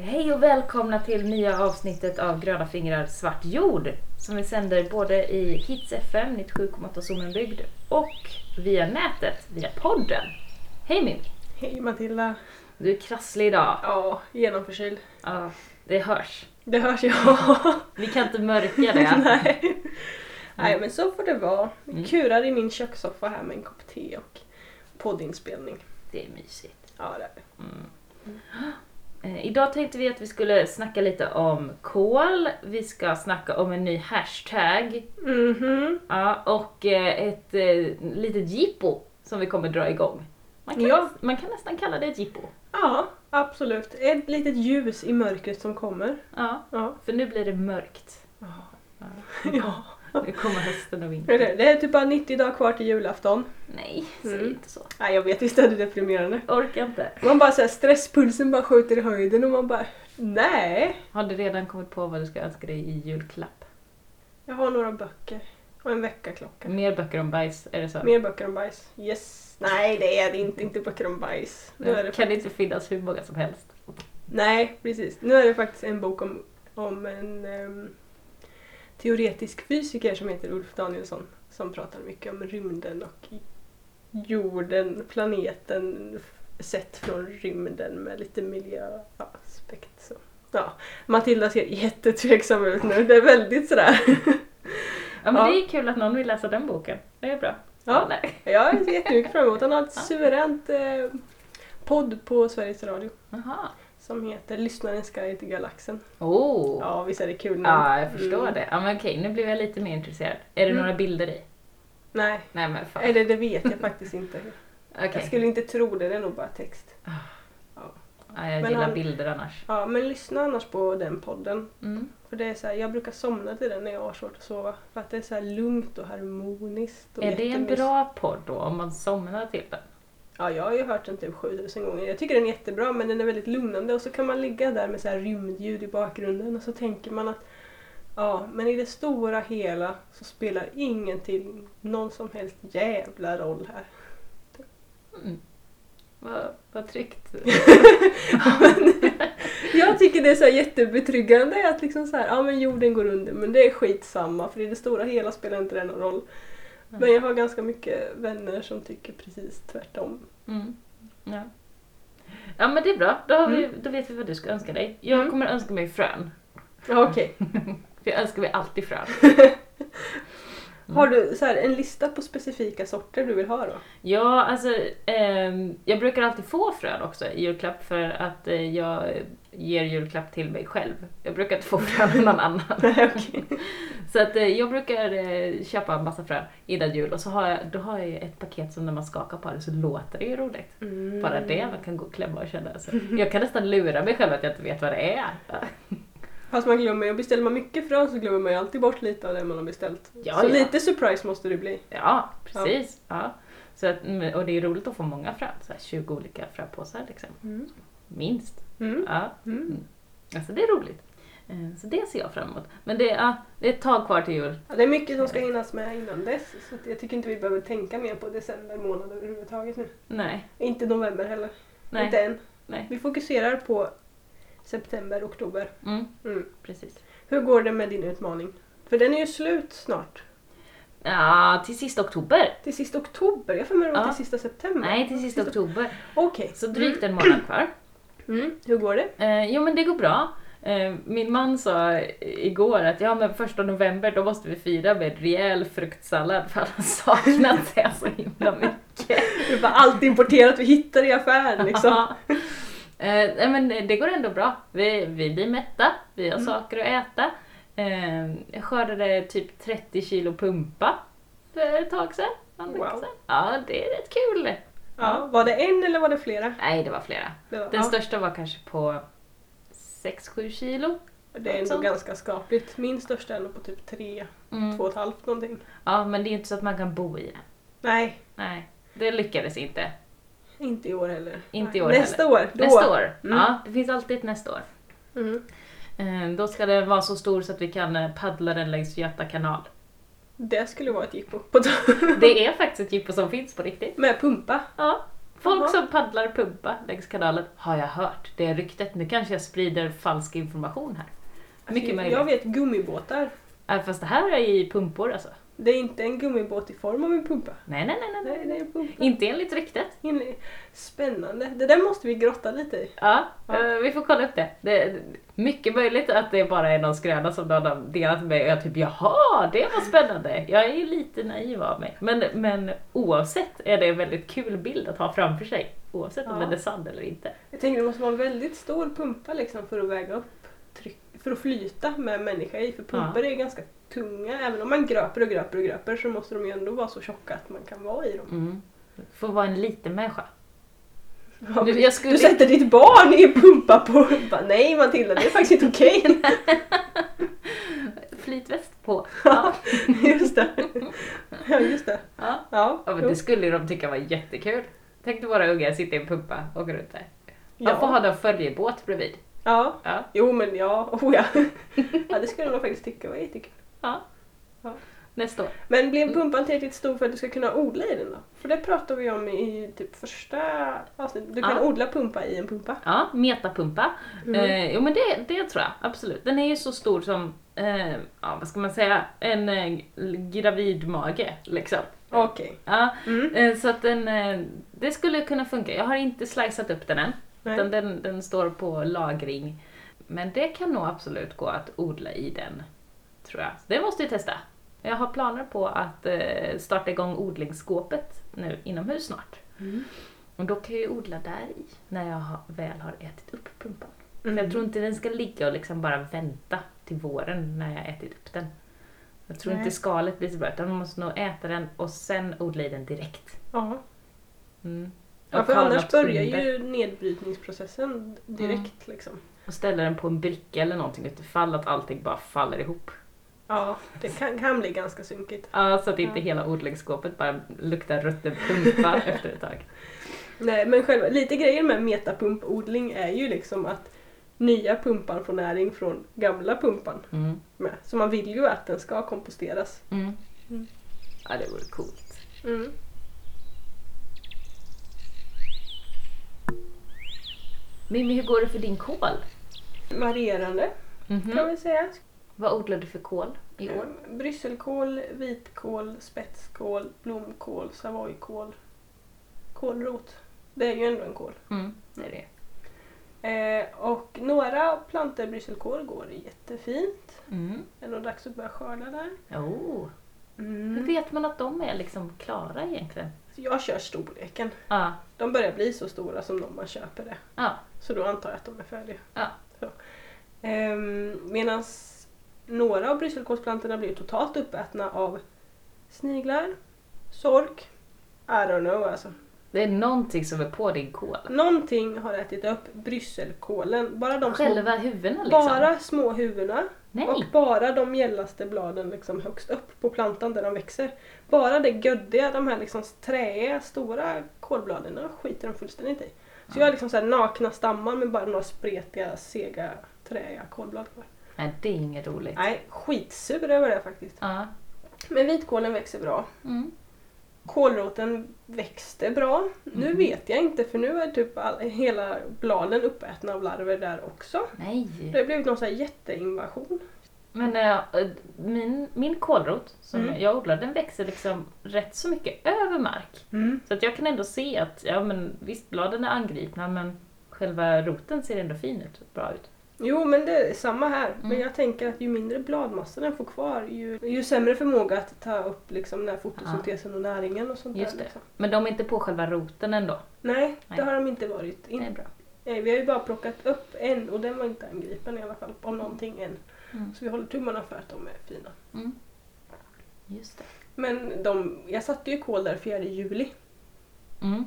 Hej och välkomna till nya avsnittet av Gröna fingrar svart jord som vi sänder både i Hits FM 97,8 Sommenbygd och via nätet, via podden. Hej Mimmi! Hej Matilda! Du är krasslig idag. Ja, genomförkyld. Ja, det hörs. Det hörs ju. Vi kan inte mörka det. Nej. Nej men så får det vara. Mm. Kurar i min kökssoffa här med en kopp te och poddinspelning. Det är mysigt. Ja det är det. Mm. Eh, idag tänkte vi att vi skulle snacka lite om kol, vi ska snacka om en ny hashtag Mhm. ja, och eh, ett eh, litet jippo som vi kommer dra igång. Man kan, Ja. man kan nästan kalla det ett jippo. Ja, absolut. Ett litet ljus i mörkret som kommer. Ja, Ja. för nu blir det mörkt. Ja. Ja. Nu kommer hösten och vintern. det. Är typ bara 90 dagar kvar till julafton. Nej, säg Mm. inte så. Nej jag vet, visst är det deprimerande. Orkar inte. Man bara såhär, stresspulsen bara skjuter i höjden och man bara nej. Har du redan kommit på vad du ska önska dig i julklapp? Jag har några böcker och en väckarklocka. Mer böcker om bajs, är det så? Mer böcker om bajs. Yes. Nej det är det inte, inte böcker om bajs. Nu är det kan fakt- det inte finnas hur många som helst? Nej precis. Nu är det faktiskt en bok om, om en ehm, teoretisk fysiker som heter Ulf Danielsson. Som pratar mycket om rymden och jorden, planeten sett från rymden med lite miljöaspekt. Så. Ja, Matilda ser jättetveksam ut nu. Det är väldigt sådär. Ja men Ja. det är kul att någon vill läsa den boken. Det är bra. Ja. nej. Jag ser jättemycket fram emot Han har ett Ja. suveränt eh, podd på Sveriges Radio. Jaha. Som heter Lyssnarens guide till galaxen. Oh. Ja, visst är det kul namn? Ja, jag förstår Mm. det. Ja, men okej, nu blev jag lite mer intresserad. Är det Mm. några bilder i? Nej, Nej men fan. eller det vet jag faktiskt inte. Okej. Jag skulle inte tro det, det är nog bara text. Ja, jag Men gillar han- bilder annars. Ja, men lyssna annars på den podden. Mm. För det är så här, jag brukar somna till den när jag har svårt att sova. För att det är så lugnt och harmoniskt. Och Är det en bra podd då om man somnar till den? Ja, jag har ju hört den typ 7000 gånger. Jag tycker den är jättebra men den är väldigt lugnande och så kan man ligga där med så här rymdljud i bakgrunden och så tänker man att ja, men i det stora hela så spelar ingenting någon som helst jävla roll här. Mm. Vad, vad tryggt. Jag tycker det är så jättebetryggande att liksom så här, ja men jorden går under men det är skitsamma för i det stora hela spelar inte det någon roll. Men jag har ganska mycket vänner som tycker precis tvärtom. Mm. Ja. ja men det är bra, då, har vi, Mm. då vet vi vad du ska önska dig. Jag Mm. kommer önska mig frön. Ja, Okej. För jag önskar mig alltid frön. Har du så här, en lista på specifika sorter du vill ha då? Ja, alltså ehm, jag brukar alltid få frön också i julklapp för att eh, jag ger julklapp till mig själv. Jag brukar inte få frön av någon annan. Så att eh, jag brukar eh, köpa en massa frön innan jul och så har jag, då har jag ett paket som när man skakar på det så låter det ju roligt. Mm. Bara det man kan gå och klämma och känna. Alltså. Jag kan nästan lura mig själv att jag inte vet vad det är. Fast man glömmer ju, beställer man mycket frön så glömmer man ju alltid bort lite av det man har beställt. Ja, så ja. lite surprise måste det bli. Ja, precis. Ja. Så att, mm, och det är roligt att få många frön, så här 20 olika fröpåsar liksom. Minst. Mm. Ja. Mm. Alltså det är roligt. Eh, Så det ser jag fram emot. Men det, ja, det är ett tag kvar till jul. Ja, det är mycket som ska hinnas med innan dess. Så jag tycker inte vi behöver tänka mer på december månad överhuvudtaget nu. Nej. Inte november heller. Nej. Inte än. Nej. Vi fokuserar på september, oktober. Mm, Mm. precis. Hur går det med din utmaning? För den är ju slut snart. Ja, till sista oktober. Till sista oktober? Jag får med det var Ja. till sista september. Nej, till sista oktober. Okej. Så drygt en månad kvar. Mm. Hur går det? Eh, jo men det går bra. Eh, min man sa igår att ja men första november då måste vi fira med rejäl fruktsallad för han har saknat det så himla mycket. Det var allt importerat vi hittar i affären liksom. eh, men det går ändå bra. Vi, vi blir mätta, vi har Mm. saker att äta. Eh, jag skördade typ 30 kilo pumpa för ett tag sedan. Wow. Ja, det är rätt kul. Ja. Var det en eller var det flera? Nej, det var flera. Det, var, Den ja. största var kanske på 6-7 kilo. det är ändå sånt. ganska skapligt. Min största är nog på typ tre, Mm. två och ett halvt någonting. Ja, men det är inte så att man kan bo i den. Nej, Nej, det lyckades inte. Inte i år heller. Inte i år Nästa år, då. Nästa år. Mm. Ja, det finns alltid ett nästa år. Mm. Eh, Då ska den vara så stor så att vi kan eh, paddla den längs Göta kanal. Det skulle vara ett jippo. Det är faktiskt ett jippo som finns på riktigt. med pumpa. Ja, Folk Jaha. som paddlar pumpa längs kanalen har jag hört. Det är ryktet. Nu kanske jag sprider falsk information här. Mycket möjligt. Jag vet gummibåtar. Äh, fast det här är i pumpor alltså. Det är inte en gummibåt i form av en pumpa. Nej, nej, nej, nej. Nej, det är en pumpa. Inte enligt ryktet. Spännande. Det där måste vi grotta lite i. Ja, Ja. eh, vi får kolla upp det. det. är Mycket möjligt att det bara är någon skröna som någon har delat med mig och jag typ jaha, det var spännande. Jag är ju lite naiv av mig. Men, men oavsett är det en väldigt kul bild att ha framför sig. Oavsett om Ja. den är sann eller inte. Jag tänker det måste vara en väldigt stor pumpa liksom för att väga upp tryck, för att flyta med en människa i. För pumpor är ganska tunga. Även om man gröper och gröper och gröper så måste de ju ändå vara så tjocka att man kan vara i dem. Mm. Får vara en liten människa. Ja, Du, skulle... Du sätter ditt barn i pumpa på... Nej Matilda, det är faktiskt inte okej. Flytväst på. Ja. just det. Ja, just det. Ja. Ja, Ja, men det skulle de tycka var jättekul. Tänk dig våra ungar sitta i en pumpa och gå runt där. Får ja. ha en följebåt bredvid. Ja. Ja. Jo men ja, oh ja. ja det skulle de faktiskt tycka var jättekul. Ja. Ja. Nästa år. Men blev pumpan tillräckligt stor för att du ska kunna odla i den då? För det pratade vi om i typ första avsnittet. Du kan Ja. odla pumpa i en pumpa. Ja, metapumpa. Mm. Eh, jo men det, det tror jag absolut. Den är ju så stor som, eh, ja vad ska man säga, en eh, gravid mage liksom. Okej. Ja, Mm. eh, så att den, eh, det skulle kunna funka. Jag har inte slicat upp den än. Utan den, den står på lagring. Men det kan nog absolut gå att odla i den, tror jag. Det måste vi testa. Jag har planer på att eh, starta igång odlingsskåpet nu inomhus snart. Mm. Och då kan jag ju odla där i när jag har, väl har ätit upp pumpan. Mm. För jag tror inte den ska ligga och liksom bara vänta till våren när jag ätit upp den. Jag tror Nej. inte skalet blir så bra utan man måste nog äta den och sen odla i den direkt. Ja. Mm. Ja, för annars börjar under. ju nedbrytningsprocessen direkt Mm. liksom. Och ställa den på en bricka eller någonting utifall att allting bara faller ihop. Ja, det kan, kan bli ganska sunkigt. Ja, så att inte Ja. hela odlingsskåpet bara luktar rutten pumpa efter ett tag. Nej, men själva, lite grejen med metapumpodling är ju liksom att nya pumpan får näring från gamla pumpan Mm. med. Så man vill ju att den ska komposteras. Mm. Mm. Ja, det vore coolt. Mm. Mimmi, hur går det för din kål? Varierande Mhm. kan vi säga. Vad odlar du för kål i år? Mm, Brysselkål, vitkål, spetskål, blomkål, savoykål, kålrot. Det är ju ändå en kål. Mm, det är det. Eh, och några plantor brysselkål går jättefint. Mm. Det är nog dags att börja skörda där. Oh. Hur Mm. vet man att de är liksom klara egentligen? Så jag kör storleken. Ja, De börjar bli så stora som de man köper det. ja, Så då antar jag att de är färdiga. ja. Ehm, Medan några av brysselkålsplantorna blir totalt uppätna av sniglar, sork, I don't know alltså. Det är någonting som är på din kål. Någonting har ätit upp brysselkålen. Bara de små, Själva huvudena liksom. bara små huvudena Nej. och bara de gällaste bladen liksom högst upp på plantan där de växer. Bara det göddiga, de här liksom träiga, stora kålbladen, de skiter de fullständigt i. Så jag har liksom så nakna stammar med bara några spretiga, sega, träiga kålblad kvar. Nej, det är inget roligt. Nej, skitsur över det faktiskt. Ja. Men vitkålen växer bra. Mm. Kålroten växte bra. Nu Mhm. vet jag inte för nu är typ all, hela bladen uppätna av larver där också. Nej. Det har blivit någon sån här jätteinvasion. Men äh, min, min kålrot som Mm. jag odlar, den växer liksom rätt så mycket över mark. Så att jag kan ändå se att, ja men visst bladen är angripna men själva roten ser ändå fin ut, bra ut. Jo men det är samma här. Men Mm. jag tänker att ju mindre bladmassa den får kvar ju, ju sämre förmåga att ta upp liksom den här fotosyntesen och näringen och sånt Just där. det. Liksom. Men de är inte på själva roten ändå. Nej, Nej. det har de inte varit. Det är In, bra. nej, vi har ju bara plockat upp en och den var inte angripen i alla fall av någonting än. Mm. Så vi håller tummarna för att de är fina. Mm. Just det. Men de, jag satte ju kål där 4 juli Mm.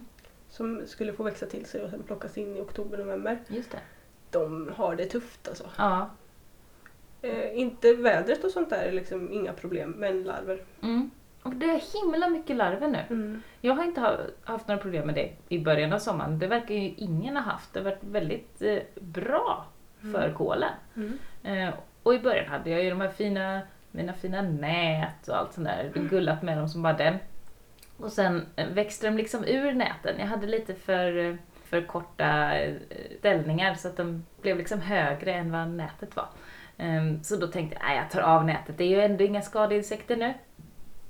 som skulle få växa till sig och sen plockas in i oktober, november. Just det. De har det tufft alltså. Ja. Eh, inte vädret och sånt där är liksom inga problem, men larver. Mm. Och det är himla mycket larver nu. Jag har inte ha- haft några problem med det i början av sommaren. Det verkar ju ingen ha haft. Det har varit väldigt eh, bra för Mm. kålen. Mm. Eh, och i början hade jag ju de här fina, mina fina nät och allt sånt där. Gullat med dem som bara den. Och sen växte de liksom ur näten. Jag hade lite för, eh, för korta eh, ställningar så att de blev liksom högre än vad nätet var. Ehm, Så då tänkte jag, nej jag tar av nätet, det är ju ändå inga skadeinsekter nu.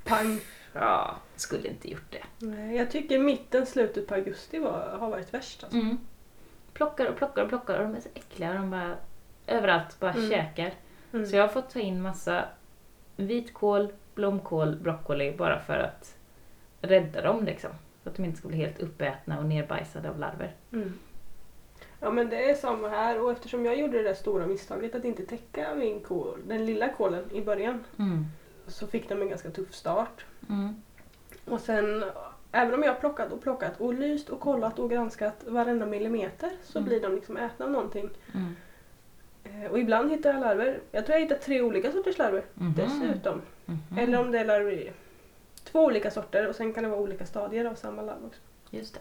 Pang! Ja, skulle inte gjort det. Nej, jag tycker mitten, slutet på augusti var, har varit värst. Alltså. Mm. Plockar och plockar och plockar och de är så äckliga. De bara överallt bara Mm. käkar. Mm. Så jag har fått ta in massa vitkål, blomkål, broccoli bara för att rädda dem liksom. Så att de inte ska bli helt uppätna och nerbajsade av larver. Mm. Ja men det är samma här och eftersom jag gjorde det där stora misstaget att inte täcka min kål, den lilla kålen i början Mm. så fick de en ganska tuff start. Mm. Och sen även om jag har plockat och plockat och lyst och kollat och granskat varenda millimeter så Mm. blir de liksom ätna av någonting. Mm. Eh, Och ibland hittar jag larver. Jag tror jag hittar tre olika sorters larver Mhm. dessutom. Mhm. Eller om det är larver två olika sorter och sen kan det vara olika stadier av samma larv också. Just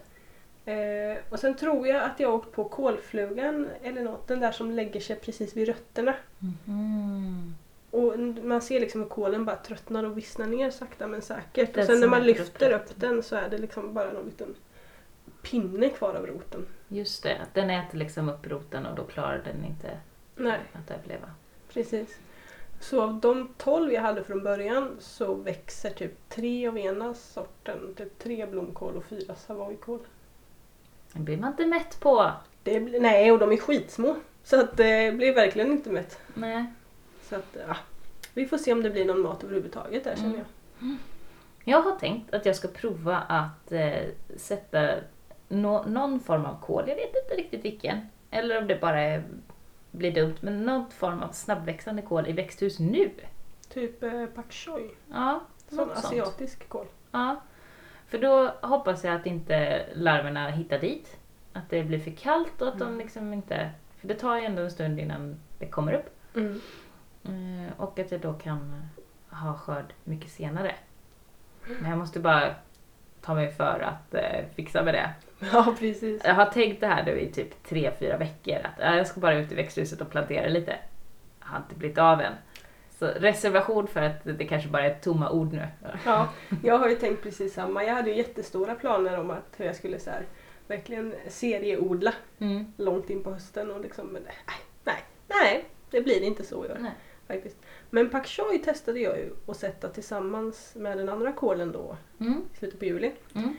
det. Eh, och sen tror jag att jag åkt på kolflugan eller något, den där som lägger sig precis vid rötterna. Mhm. Och man ser liksom hur kolen bara tröttnar och vissnar ner sakta men säkert. Den och sen när man lyfter upp upp den så är det liksom bara någon liten pinne kvar av roten. Just det, den äter liksom upp roten och då klarar den inte Nej, att överleva. precis. Så av de 12 jag hade från början så växer typ tre av ena sorten, typ tre blomkål och fyra savoykål. Det blir man inte mätt på. Det blir, nej, och de är skitsmå. Så att det blir verkligen inte mätt. Nej. Så att, ja. Vi får se om det blir någon mat överhuvudtaget där känner Mm. jag. Jag har tänkt att jag ska prova att eh, sätta nå- någon form av kål, jag vet inte riktigt vilken, eller om det bara är, blir dumt, men någon form av snabbväxande kål i växthus nu. Typ eh, pak choi. Ja, något sånt. asiatisk kål. Ja. För då hoppas jag att inte larverna hittar dit. Att det blir för kallt och att de Mm. liksom inte... För det tar ju ändå en stund innan det kommer upp. Mm. Eh, Och att jag då kan ha skörd mycket senare. Men jag måste bara ta mig för att eh, fixa med det. Ja, precis. Jag har tänkt det här nu i typ tre fyra veckor. Att eh, jag ska bara ut i växthuset och plantera lite. Jag har inte blivit av än. Så reservation för att det kanske bara är tomma ord nu. Ja, jag har ju tänkt precis samma. Jag hade ju jättestora planer om att hur jag skulle så här, verkligen serieodla Mm. långt in på hösten och liksom, men nej, nej, nej, det blir inte så i år Nej. faktiskt. Men pak choi testade jag ju att sätta tillsammans med den andra kålen då Mm. i slutet på juli. Mm.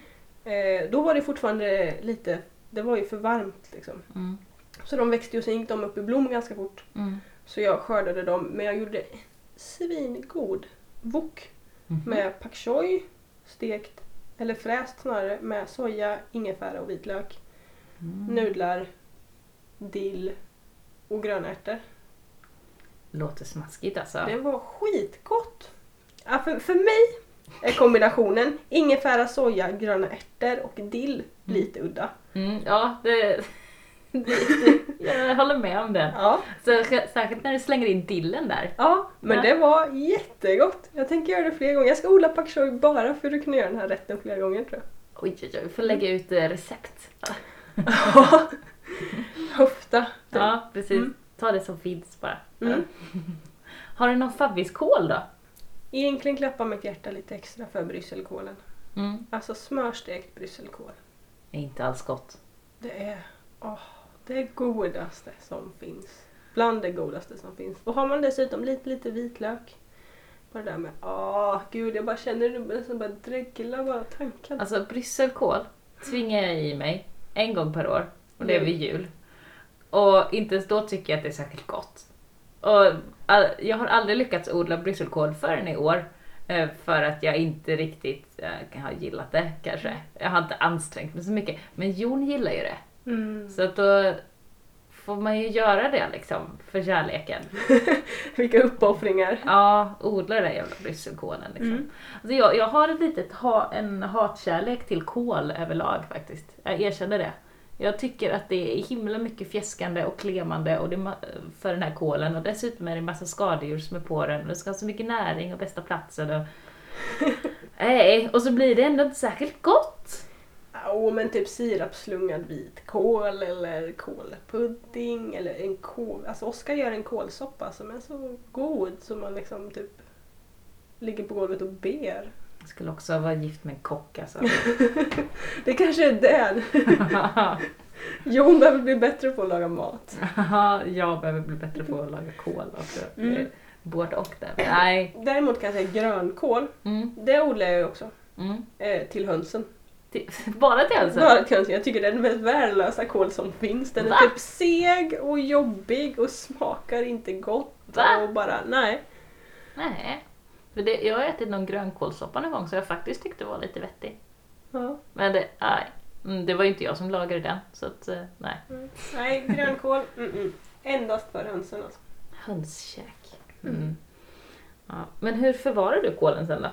Eh, då var det fortfarande lite, det var ju för varmt liksom. Mm. Så de växte ju och sen gick de upp i blom ganska fort. Mm. Så jag skördade dem, men jag gjorde svingod wok Mhm. med pak choi, stekt, eller fräst snarare, med soja, ingefära och vitlök, Mm. nudlar, dill och gröna ärtor. Låter smaskigt alltså. Det var skitgott! Ja, för, för mig är kombinationen ingefära, soja, gröna ärtor och dill lite udda. Mm, ja, det, det, det, jag håller med om det. Ja, Så, särskilt när du slänger in dillen där. ja men Ja. det var jättegott. Jag tänker göra det fler gånger. Jag ska odla pak choi bara för att kunna göra den här rätten flera gånger tror jag. Oj, oj, oj, vi får lägga ut eh, recept. Ja, Ofta. Ja, precis. Mm. Ta det som finns bara. Mm. Har du någon favviskål då? Egentligen klappar mitt hjärta lite extra för brysselkålen. Mm. Alltså smörstekt brysselkål. Är inte alls gott. Det är åh, det godaste som finns. Bland det godaste som finns. Och har man dessutom lite, lite vitlök. Bara det där med, åh gud jag bara känner det nästan bara dreglar bara tanken. Alltså brysselkål tvingar jag i mig en gång per år och det är Mm. vid jul. Och inte ens då tycker jag att det är särskilt gott. Och jag har aldrig lyckats odla brysselkål förrän i år. eh, För att jag inte riktigt eh, har gillat det kanske. Jag har inte ansträngt mig så mycket. Men Jon gillar ju det. Mm. Så att då får man ju göra det liksom för kärleken. Vilka uppoffringar. Ja, odla den jävla brysselkålen liksom. Mm. Alltså jag, jag har ett litet ha, en hatkärlek till kål överlag faktiskt. Jag erkänner det. Jag tycker att det är himla mycket fjäskande och klemande och det för den här kålen och dessutom är det en massa skadedjur som är på den och det ska ha så mycket näring och bästa platsen och... Nej, och så blir det ändå inte särskilt gott. Åh men typ sirapsslungad vitkål eller kålpudding eller en kål. Alltså Oskar gör en kålsoppa som är så god som man liksom typ ligger på golvet och ber. Jag skulle också vara gift med en kock alltså. Det kanske är det. Jon behöver bli bättre på att laga mat. jag behöver bli bättre på att laga kål också. Mm. Både och där. Nej. Däremot kan jag säga grönkål. Mm. Det odlar jag ju också. Mm. Eh, till hönsen. Till- Bara till alltså? Bara till hönsen. Jag tycker det är den mest värdelösa kål som finns. Den är Va? typ seg och jobbig och smakar inte gott. Va? Och bara, nej. Nej. För det, jag har ätit någon grönkålssoppa någon gång så jag faktiskt tyckte det var lite vettig. Ja. Men det, nej. Mm, det var ju inte jag som lagade den så att eh, nej. Mm. Nej, grönkål. Mm -mm. Endast för hönsen alltså. Hönskäk. Mm. Ja. Men hur förvarar du kålen sen då?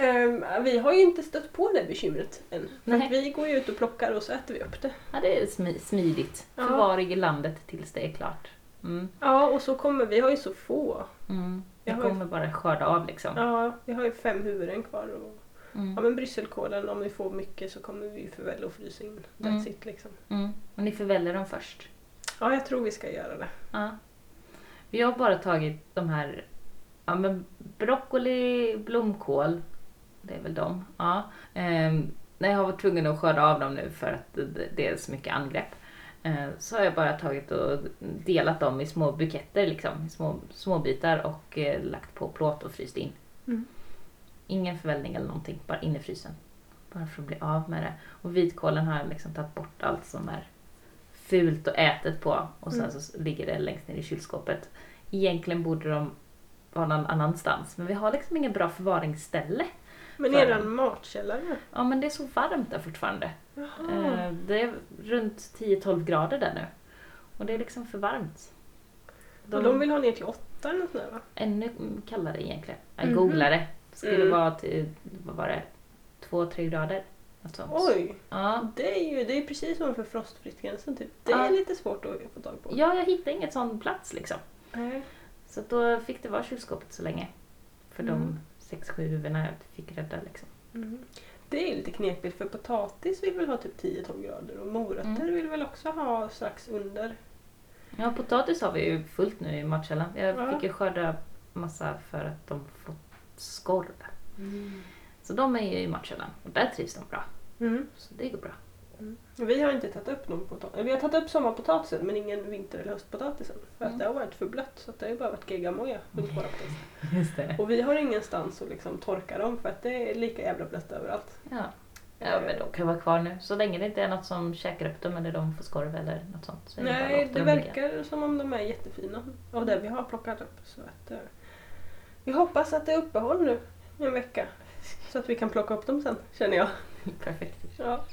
Ehm, vi har ju inte stött på det bekymret än. Vi går ju ut och plockar och så äter vi upp det. Ja, det är smi- smidigt. Ja. Förvaring i landet tills det är klart. Mm. Ja, och så kommer vi har ju så få. Mm. Jag Jag ju- kommer bara skörda av liksom. Ja, vi har ju fem huvuden kvar. Och, Mm. ja men brysselkålen, om vi får mycket så kommer vi förvälla och frysa in. That's Mm. it liksom. Mm. Och ni förväller dem först. Ja, jag tror vi ska göra det. Ja. Vi har bara tagit de här ja, men broccoli, blomkål, det är väl de. Ja. Ehm, jag har varit tvungen att skörda av dem nu för att det, det är så mycket angrepp. Eh, Så har jag bara tagit och delat dem i små buketter, liksom, små, små bitar och eh, lagt på plåt och fryst in. Mm. Ingen förvällning eller någonting, bara in i frysen. Bara för att bli av med det. Och vitkålen har jag liksom tagit bort allt som är fult och ätet på och sen Mm. så ligger det längst ner i kylskåpet. Egentligen borde de vara någon annanstans men vi har liksom ingen bra förvaringsställe. Men För- eran matkällare? Ja men det är så varmt där fortfarande. Jaha. Eh, Det är runt 10-12 grader där nu. Och det är liksom för varmt. Och de vill ha ner till åtta eller något där va? Ännu kallare egentligen. Jag Mhm. googlade. Skulle Mm. vara till, vad var det, 2-3 grader. Oj! Ja. Det är ju det är precis som för frostfritt-gränsen typ. Det är Ja. lite svårt att få tag på. ja, jag hittade inget sån plats liksom. Nej. Så då fick det vara kylskåpet så länge. För Mm. de 6-7 huvudena jag fick rädda liksom. Mm. Det är lite knepigt för potatis vill väl ha typ 10-12 grader och morötter Mm. vill väl också ha strax under. Ja, potatis har vi ju fullt nu i matkällan. Jag Ja. fick ju skörda massa för att de fått skorv. Så de är ju i matkällan och där trivs de bra. Mm. Så det går bra. Vi har inte tagit upp någon potatis. Vi har tagit upp sommarpotatisen men ingen vinter eller höstpotatisen. För att Mm. det har varit för blött så att det har bara varit geggamoja runt våra potatisar. Just det. Och vi har ingenstans att liksom torka dem för att det är lika jävla blött överallt. Ja. ja, men de kan vara kvar nu. Så länge det inte är något som käkar upp dem eller de får skorv eller något sånt. Så Nej, det ligga. verkar som om de är jättefina av det vi har plockat upp. Så att, eh, vi hoppas att det är uppehåll nu en vecka. Så att vi kan plocka upp dem sen, känner jag. Perfekt. Ja.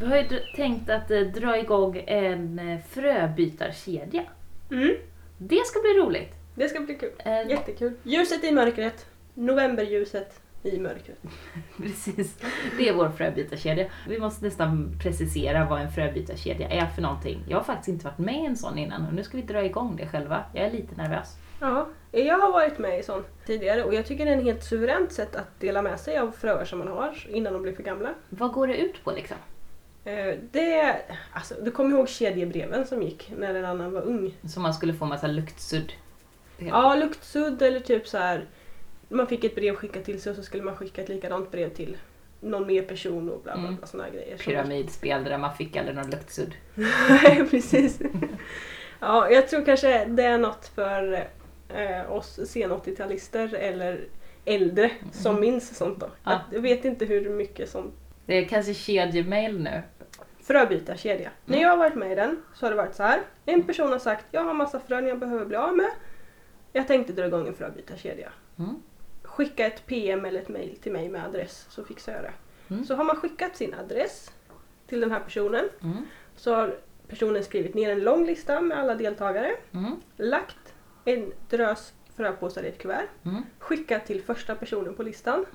Vi har ju tänkt att eh, dra igång en eh, fröbytarkedja. Mm, Det ska bli roligt. det ska bli kul. Eh, Jättekul. Ljuset i mörkret. Novemberljuset i mörkret. Precis, det är vår fröbytarkedja. Vi måste nästan precisera vad en fröbytarkedja är för någonting. Jag har faktiskt inte varit med i en sån innan och nu ska vi dra igång det själva. Jag är lite nervös. Ja, jag har varit med i sån tidigare och jag tycker det är en helt suveränt sätt att dela med sig av fröer som man har innan de blir för gamla. Vad går det ut på liksom? Eh, Det, alltså, du kommer ihåg kedjebreven som gick när en annan var ung? Så man skulle få massa luktsudd. Ja, luktsudd eller typ så här. Man fick ett brev skickat till sig och så skulle man skicka ett likadant brev till någon mer person och bla bla, Mm. bla såna här grejer. Pyramidspel där man fick aldrig någon luktsudd. Nej, precis. Ja, jag tror kanske det är något för eh, oss sen 80-talister eller äldre som Mm. minns sånt då. Ja. Jag vet inte hur mycket sånt. Det är kanske kedjemail nu. Fröbytarkedja. När Mm. jag har varit med i den så har det varit så här. En person har sagt jag har massa frön jag behöver bli av med. Jag tänkte dra igång en fröbytarkedja. Mm. Skicka ett PM eller ett mail till mig med adress så fixar jag det. Mm. Så har man skickat sin adress till den här personen Mm. så har personen skrivit ner en lång lista med alla deltagare. Mm. lagt en drös fröpåsar i ett kuvert, Mm. skickat till första personen på listan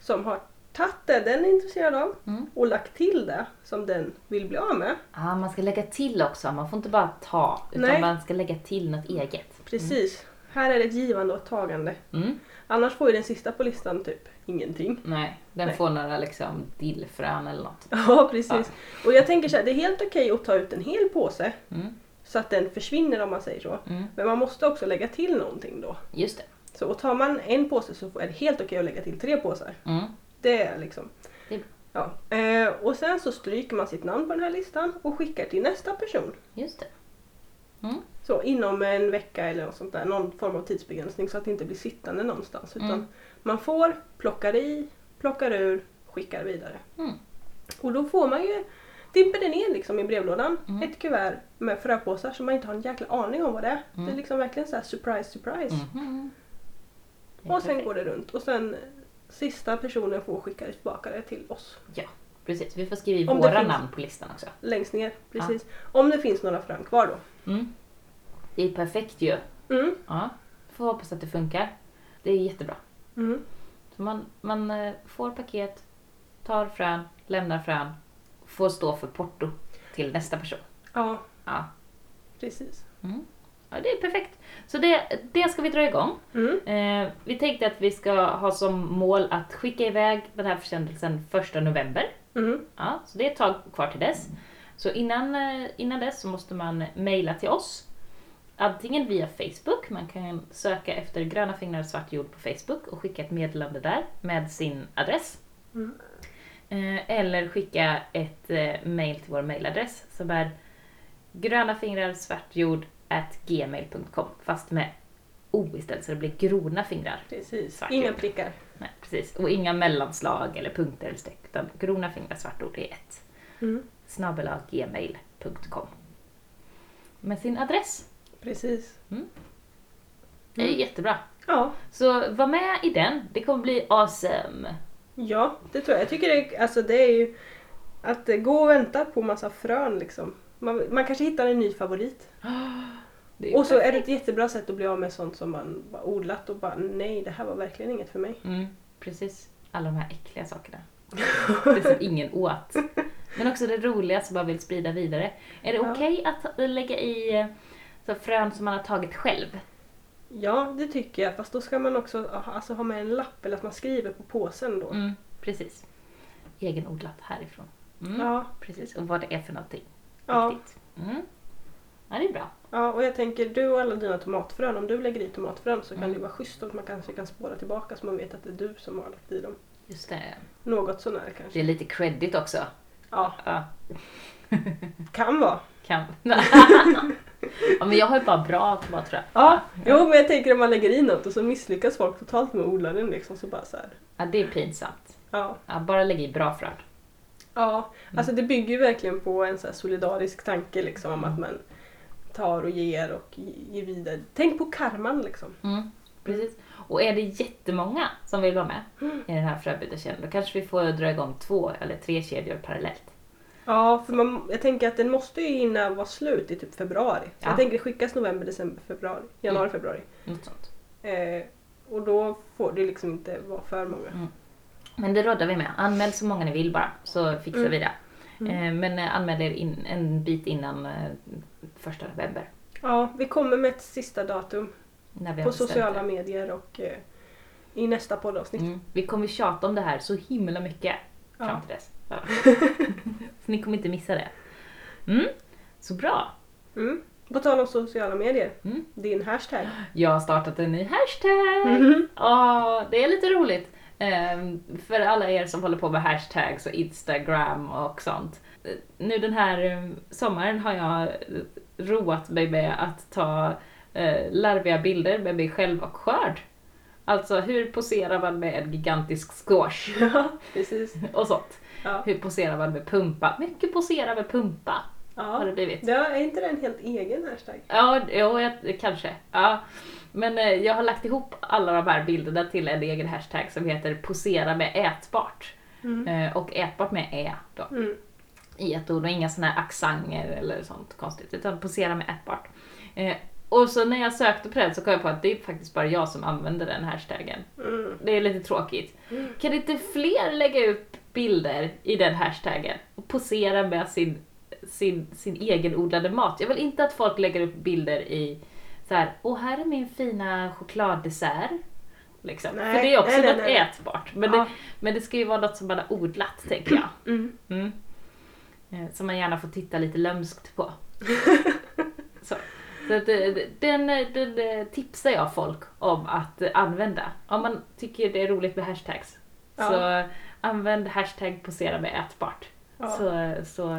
som har tagit det den är intresserad av Mm. och lagt till det som den vill bli av med. Ah, man ska lägga till också. Man får inte bara ta, utan Nej. man ska lägga till något eget. Precis. Här är det ett givande och ett tagande. Mm. Annars får ju den sista på listan typ ingenting. Nej, den Nej. får några liksom dillfrön eller något. Ja, precis. Och jag tänker så här, det är helt okej att ta ut en hel påse. Mm. så att den försvinner om man säger så. Mm. Men man måste också lägga till någonting då. Just det. Så och tar man en påse så är det helt okej att lägga till tre påsar. Mm. Det är liksom... Det- Ja. Eh, och sen så stryker man sitt namn på den här listan och skickar till nästa person. Just det. Mm. Så inom en vecka eller något sånt där, någon form av tidsbegränsning så att det inte blir sittande någonstans. Utan Mm. man får, plockar i, plockar ur, skickar vidare. Mm. Och då får man ju, dimper det ner liksom i brevlådan, Mm. ett kuvert med fröpåsar som man inte har en jäkla aning om vad det är. Mm. Det är liksom verkligen så här surprise surprise. Mhm. Det är Och sen perfekt. går det runt och sen sista personen får skicka tillbaka det till oss. Precis, vi får skriva Om det våra finns- namn på listan också. Längst ner, precis. Om det finns några frön kvar då. Mm. Det är perfekt ju. Mm. Ja. Får hoppas att det funkar. Det är jättebra. Mm. Så man, man eh, får paket, tar frön, lämnar frön, får stå för porto till nästa person. Ja, Ja, precis. Ja det är perfekt. Så det, det ska vi dra igång. Mm. Eh, vi tänkte att vi ska ha som mål att skicka iväg den här försändelsen första november. Mm. Ja, så det är ett tag kvar till dess. Så innan, eh, innan dess så måste man mejla till oss. Antingen via Facebook, man kan söka efter gröna fingrar svart jord på Facebook och skicka ett meddelande där med sin adress. Mm. Eh, Eller skicka ett eh, mejl till vår mejladress som är gröna fingrar svart jord gmail.com fast med O istället så det blir grona fingrar. Precis. Svart Inga prickar. Nej, precis. Och inga mellanslag eller punkter eller streck utan grona fingrar svart ord är ett Mm. snabel-a-gmail.com med sin adress. Precis. Det är Mm. jättebra. Ja. Så var med i den. Det kommer bli awesome. ja, det tror jag. Jag tycker det, alltså det är ju att gå och vänta på massa frön liksom. Man, man kanske hittar en ny favorit. Och så är det ett jättebra sätt att bli av med sånt som man bara odlat och bara nej, det här var verkligen inget för mig. Mm, precis. Alla de här äckliga sakerna. Det som ingen åt. Men också det roliga som man vill sprida vidare. Är det Ja. okej att lägga i eh, så frön som man har tagit själv? Ja, det tycker jag. Fast då ska man också alltså, ha med en lapp eller att man skriver på påsen då. Mm, precis. Egenodlat härifrån. Mm, Ja, Precis, och vad det är för någonting. ja. Mm. Ja, det är bra. Ja, och jag tänker du och alla dina tomatfrön, om du lägger i tomatfrön så kan Mm. det vara schysst att man kanske kan spåra tillbaka så man vet att det är du som har lagt i dem. Just det. Något sånär Det kanske. är lite credit också. Ja, Ja, kan vara. kan. ja, men jag har ju bara bra tomatfrö. Ja, jo men jag tänker om man lägger i något och så misslyckas folk totalt med att odla den liksom så bara så här. Ja, det är pinsamt. Ja. Ja, bara lägg i bra frön. Ja, alltså det bygger ju verkligen på en så solidarisk tanke liksom om Mm. att man tar och ger och ger vidare. Tänk på karman liksom. Mm, precis. Och är det jättemånga som vill vara med Mm. i den här fröbytarkedjan, då kanske vi får dra igång två eller tre kedjor parallellt. Ja, för man, jag tänker att den måste ju hinna vara slut i typ februari. Så Ja. Jag tänker skickas november, december, februari, januari, februari. Något sånt. Eh, och då får det liksom inte vara för många. Men det råddar vi med. Anmäl så många ni vill bara, så fixar Mm. vi det. Mm. Eh, Men eh, anmäl er in, en bit innan eh, första november. Ja, vi kommer med ett sista datum på sociala det. medier och eh, i nästa poddavsnitt. Mm. Vi kommer tjata om det här så himla mycket fram Ja. till dess. Ja. så ni kommer inte missa det. Mm. Så bra. Mm. På tal om sociala medier, Mm. din hashtag. Jag har startat en ny hashtag. Mhm. Ja, det är lite roligt. Ehm, för alla er som håller på med hashtags och Instagram och sånt. Nu den här eh, sommaren har jag eh, roat mig med att ta eh, larviga bilder med mig själv och skörd. Alltså hur poserar man med en gigantisk squash Ja, precis. och sånt. Ja. Hur poserar man med pumpa? Mycket posera med pumpa har Ja. det blivit. Det är inte det en helt egen hashtag? Ja, jo, jag, kanske. Ja. Men eh, jag har lagt ihop alla de här bilderna till en egen hashtag som heter posera med ätbart. Mm. Eh, och ätbart med ä då, Mm. I ett ord och inga såna här accenter eller sånt konstigt, utan posera med ätbart. Eh, och så när jag sökte på den så kom jag på att det är faktiskt bara jag som använder den hashtaggen. Mm. Det är lite tråkigt. Mm. Kan inte fler lägga upp bilder i den hashtaggen och posera med sin, sin, sin egenodlade mat? Jag vill inte att folk lägger upp bilder i så här, åh här är min fina chokladdessert. Liksom. Nej, För det är också nej, nej, något nej. ätbart. Men, Ja. det, men det ska ju vara något som man har odlat, tänker jag. Mm. Eh, Som man gärna får titta lite lömskt på. Så att, eh, den, den, den tipsar jag folk om att använda. Om man tycker det är roligt med hashtags. Ja. Så använd hashtag posera med ätbart. Ja. Så, så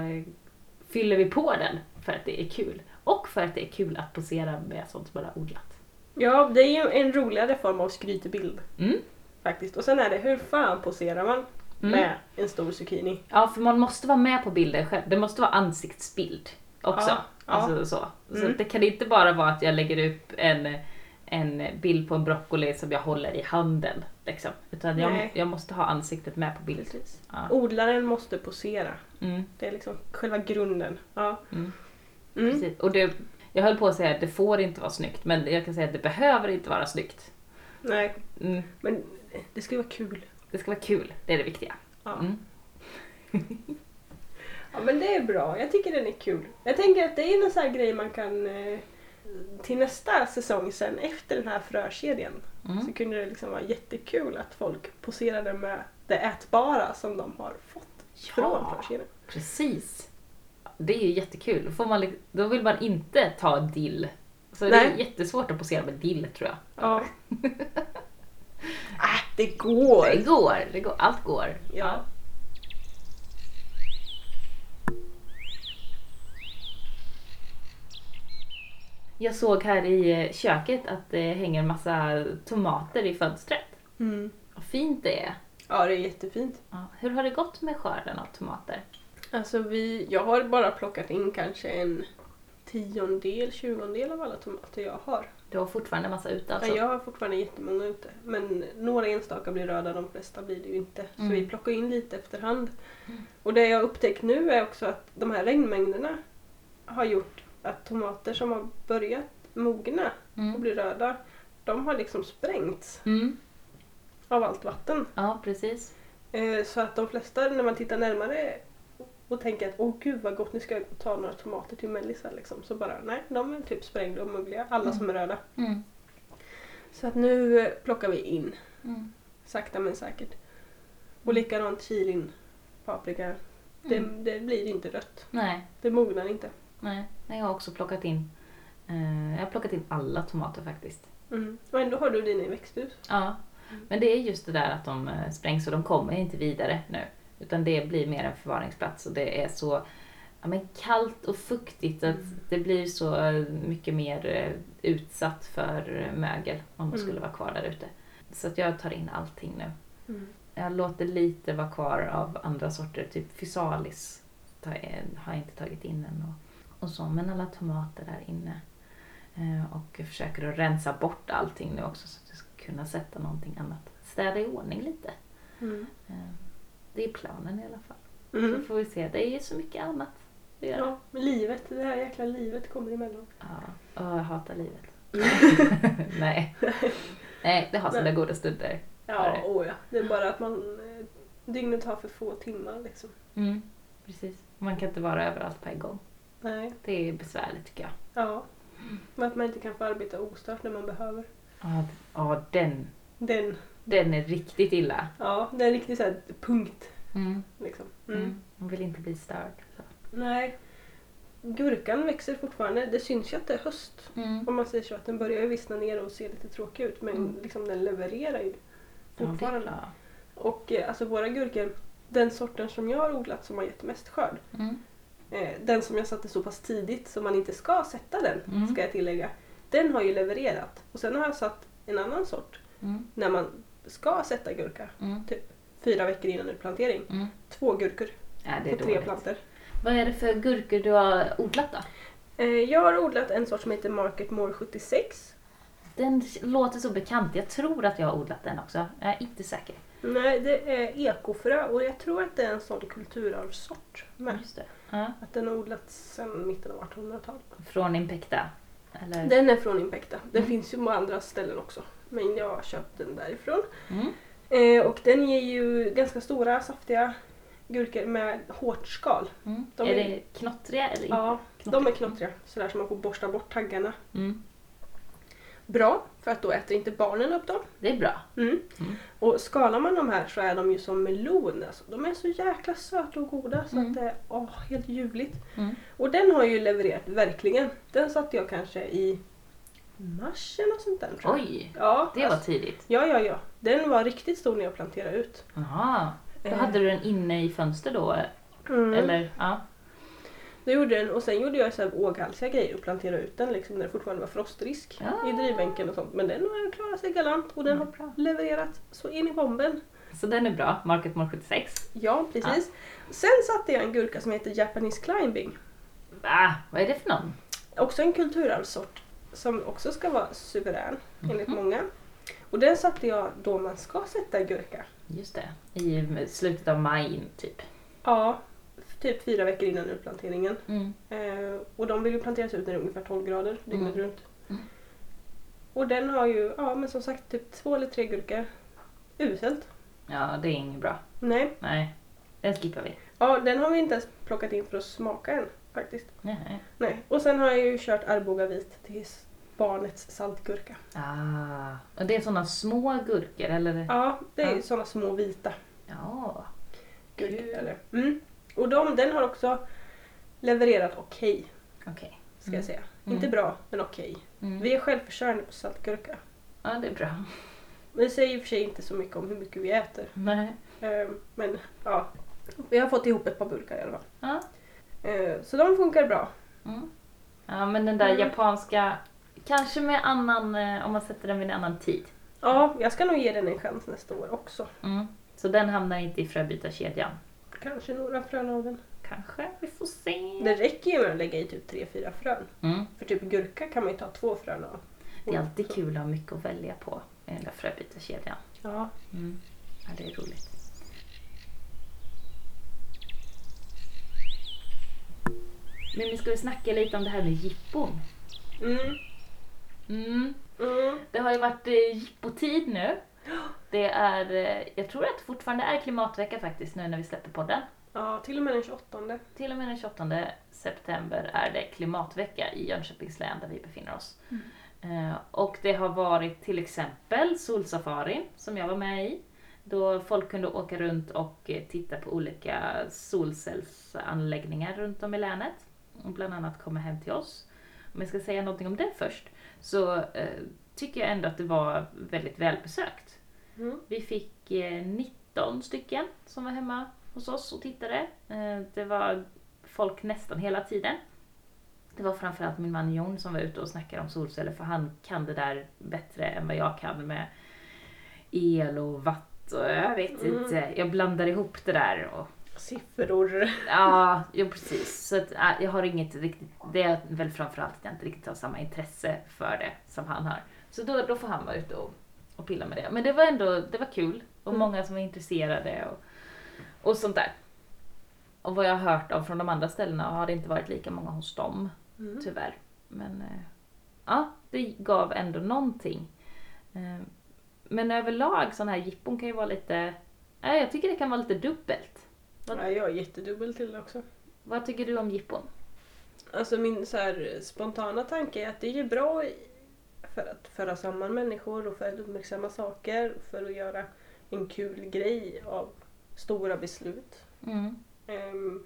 fyller vi på den för att det är kul. Och för att det är kul att posera med sånt som man har odlat. ja, det är ju en roligare form av skrytebild Mm. faktiskt. Och sen är det, hur fan poserar man Mm. med en stor zucchini? Ja, för man måste vara med på bilden själv. Det måste vara ansiktsbild också. Ja, ja. Alltså, så så Mm. det kan inte bara vara att jag lägger upp en, en bild på en broccoli som jag håller i handen. Liksom. Utan jag, jag måste ha ansiktet med på bild. Precis. Ja. Odlaren måste posera. Mm, Det är liksom själva grunden. Ja. mm, Mm. precis. Och det, jag höll på att säga att det får inte vara snyggt, men jag kan säga att det behöver inte vara snyggt. Nej, Mm, men det ska ju vara kul. Det ska vara kul, det är det viktiga. Ja. Mm. ja, men det är bra. Jag tycker den är kul. Jag tänker att det är en sån här grej man kan eh, till nästa säsong sen efter den här frökedjan Mm. så kunde det liksom vara jättekul att folk poserade med det ätbara som de har fått från Ja, frökedjan. precis. Det är ju jättekul. Får man, då vill man inte ta dill. Så det Nej. är jättesvårt att posera med dill tror jag. Ja. äh, det går! Det går, det går, allt går. Ja. Jag såg här i köket att det hänger en massa tomater i fönstret. Mm. Vad fint det är. Ja, det är jättefint. Ja, hur har det gått med skörden av tomater? Alltså vi, jag har bara plockat in kanske en tiondel, tjugondel av alla tomater jag har. Du har fortfarande massa ute alltså? Ja, jag har fortfarande jättemånga ute. Men några enstaka blir röda, de flesta blir det ju inte. Så Mm. vi plockar in lite efterhand. Och det jag har upptäckt nu är också att de här regnmängderna har gjort att tomater som har börjat mogna och Mm. bli röda, de har liksom sprängts Mm. av allt vatten. Ja, precis. Eh, Så att de flesta, när man tittar närmare och tänker att åh gud vad gott, nu ska jag ta några tomater till mellisar liksom. Så bara nej, de är typ sprängda och muggliga, alla Mm. som är röda. Mm. Så att nu plockar vi in, Mm. sakta men säkert. Och likadant chilin, paprika. Det, Mm. det blir inte rött. Nej, Det mognar inte. nej. Jag har också plockat in eh, jag har plockat in alla tomater faktiskt. Mm. Och ändå har du dina i växthus. Ja, men det är just det där att de eh, sprängs och de kommer inte vidare nu. Utan det blir mer en förvaringsplats och det är så ja, men kallt och fuktigt att det blir så eh, mycket mer eh, utsatt för eh, mögel om de Mm. skulle vara kvar där ute. Så att jag tar in allting nu. Mm. Jag låter lite vara kvar av andra sorter, typ fysalis jag- har jag inte tagit in än. Och, och så, men alla tomater där inne. Och försöker att rensa bort allting nu också så att jag ska kunna sätta någonting annat. Städa i ordning lite. Mm. Det är planen i alla fall. Så Mm. får vi se. Det är ju så mycket annat att göra. Ja, men livet, det här jäkla livet kommer emellan. Ja, och jag hatar livet. Nej. Nej, det har sina Nej. goda stunder. Ja, åh ja. Det är bara att man, eh, dygnet har för få timmar liksom. Mm, precis. Man kan inte vara överallt på en gång. Nej. Det är besvärligt tycker jag. Ja. Men att man inte kan få arbeta ostört när man behöver. Ja, d- ja den, Den, den är riktigt illa. ja, det är en riktig så här punkt. Mm. Liksom. Mm. Mm. Man vill inte bli störd. Så. Nej. Gurkan växer fortfarande. Det syns ju att det är höst. Mm. Om man säger så. Att den börjar ju vissna ner och se lite tråkig ut. Men Mm. liksom, den levererar ju fortfarande. ja. och eh, alltså våra gurkor, den sorten som jag har odlat som har gett mest skörd. Eh, den som jag satte så pass tidigt så man inte ska sätta den, ska jag tillägga. Den har ju levererat. Och sen har jag satt en annan sort Mm. när man ska sätta gurka. Mm. Fyra veckor innan utplantering. Mm. Två gurkor Ja, på tre plantor. Vad är det för gurkor du har odlat då? Eh, jag har odlat en sort som heter Market More 76. Den låter så bekant. Jag tror att jag har odlat den också. Jag är inte säker. Nej, det är ekofrö och jag tror att det är en sån kulturarvssort med. Just det. Ja. Att den har odlats sedan mitten av 1800-talet. Från Impecta? Eller? Den är från Impecta. Den Mm. finns ju på andra ställen också. Men jag har köpt den därifrån. Mm. Eh, och den ger ju ganska stora saftiga gurkor med hårt skal. Mm. De är är- det knottriga eller inte? Ja, de är knottriga. Sådär som man får borsta bort taggarna. Mm. bra för att då äter inte barnen upp dem. Det är bra. Mm. Mm. Och skalar man de här så är de ju som melon. Alltså. De är så jäkla söta och goda så Mm. att det är åh, helt ljuvligt. Mm. Och den har ju levererat verkligen. Den satte jag kanske i mars eller något sånt där tror jag. Oj, Ja, det var alltså, tidigt. ja, ja, ja. Den var riktigt stor när jag planterade ut. Jaha. Då Eh. hade du den inne i fönster då? Mm. Eller? Ja. Det gjorde den och sen gjorde jag så här våghalsiga grejer och planterade ut den liksom när det fortfarande var frostrisk Ja. i drivbänken och sånt. Men den har klarat sig galant och den har Bra. levererat så in i bomben. Så den är bra. Market Mall 76. Ja, precis. Sen satte jag en gurka som heter Japanese Climbing. Va? Vad är det för någon? Också en kulturarvssort som också ska vara suverän enligt Mhm. många. Och den satte jag då man ska sätta gurka. Just det. I slutet av maj typ. Ja, typ fyra veckor innan utplanteringen. Mm. Eh, och de vill ju planteras ut när det är ungefär 12 grader dygnet Mm. runt. Mm. Och den har ju, ja men som sagt, typ två eller tre gurkor. Uselt. Ja, det är inget bra. Nej. Nej, den skippar vi. Ja, den har vi inte ens plockat in för att smaka än faktiskt. Nej. Nej. Och sen har jag ju kört Arboga vit till barnets saltgurka. Ah. Och det är sådana små gurkor eller? Ja, det är Ja. sådana små vita Ja. gurkor. Eller. Mm. Och de, den har också levererat okej, Okej. ska Mm. jag säga. Mm. Inte bra, men okej. Mm. Vi är självförsörjande på saltgurka. Ja, det är bra. Det säger i och för sig inte så mycket om hur mycket vi äter. Nej. Eh, Men ja, vi har fått ihop ett par burkar i alla fall. Ja. Eh, Så de funkar bra. Mm. Ja, men den där Mm. japanska, kanske med annan, eh, om man sätter den vid en annan tid. Ja, jag ska nog ge den en chans nästa år också. Mm. Så den hamnar inte i fröbytarkedjan. Kanske några frön av den. Kanske, vi får se. Det räcker ju med att lägga i typ 3-4 frön. Mm. För typ gurka kan man ju ta två frön av. Det är alltid kul att ha mycket att välja på i den där fröbytarkedjan. Ja. Mm. Ja, det är roligt. Men vi ska väl snacka lite om det här med jippon. Mm. Mm. Mm. Det har ju varit eh, jippotid nu. Det är, eh, jag tror att det fortfarande är klimatvecka faktiskt nu när vi släpper podden. Ja, till och med den 28. Till och med den 28 september är det klimatvecka i Jönköpings län där vi befinner oss. Eh, Och det har varit till exempel solsafari som jag var med i. Då folk kunde åka runt och eh, titta på olika solcellsanläggningar runt om i länet. Och bland annat komma hem till oss. Om jag ska säga någonting om det först så eh, tycker jag ändå att det var väldigt välbesökt. Mm. Vi fick eh, 19 stycken som var hemma hos oss och tittade. Eh, det var folk nästan hela tiden. Det var framförallt min man Jon som var ute och snackade om solceller för han kan det där bättre än vad jag kan med el och och jag vet Mm. inte. Jag blandar ihop det där och Siffror. Ja, jo precis. Så att, äh, jag har inget riktigt, det är väl framförallt att jag inte riktigt har samma intresse för det som han har. Så då, då får han vara ute och, och pilla med det. Men det var ändå, det var kul och Mm. många som var intresserade och, och sånt där. Och vad jag har hört av från de andra ställena har det inte varit lika många hos dem, Mm. tyvärr. Men eh, ja, det gav ändå någonting. Eh, Men överlag sådana här jippon kan ju vara lite, nej jag tycker det kan vara lite dubbelt. Ja, jag är jättedubbel till det också. Vad tycker du om jippon? Alltså min så här, spontana tanke är att det är ju bra i- för att föra samman människor och för att uppmärksamma saker. För att göra en kul grej av stora beslut. Mm. Ehm,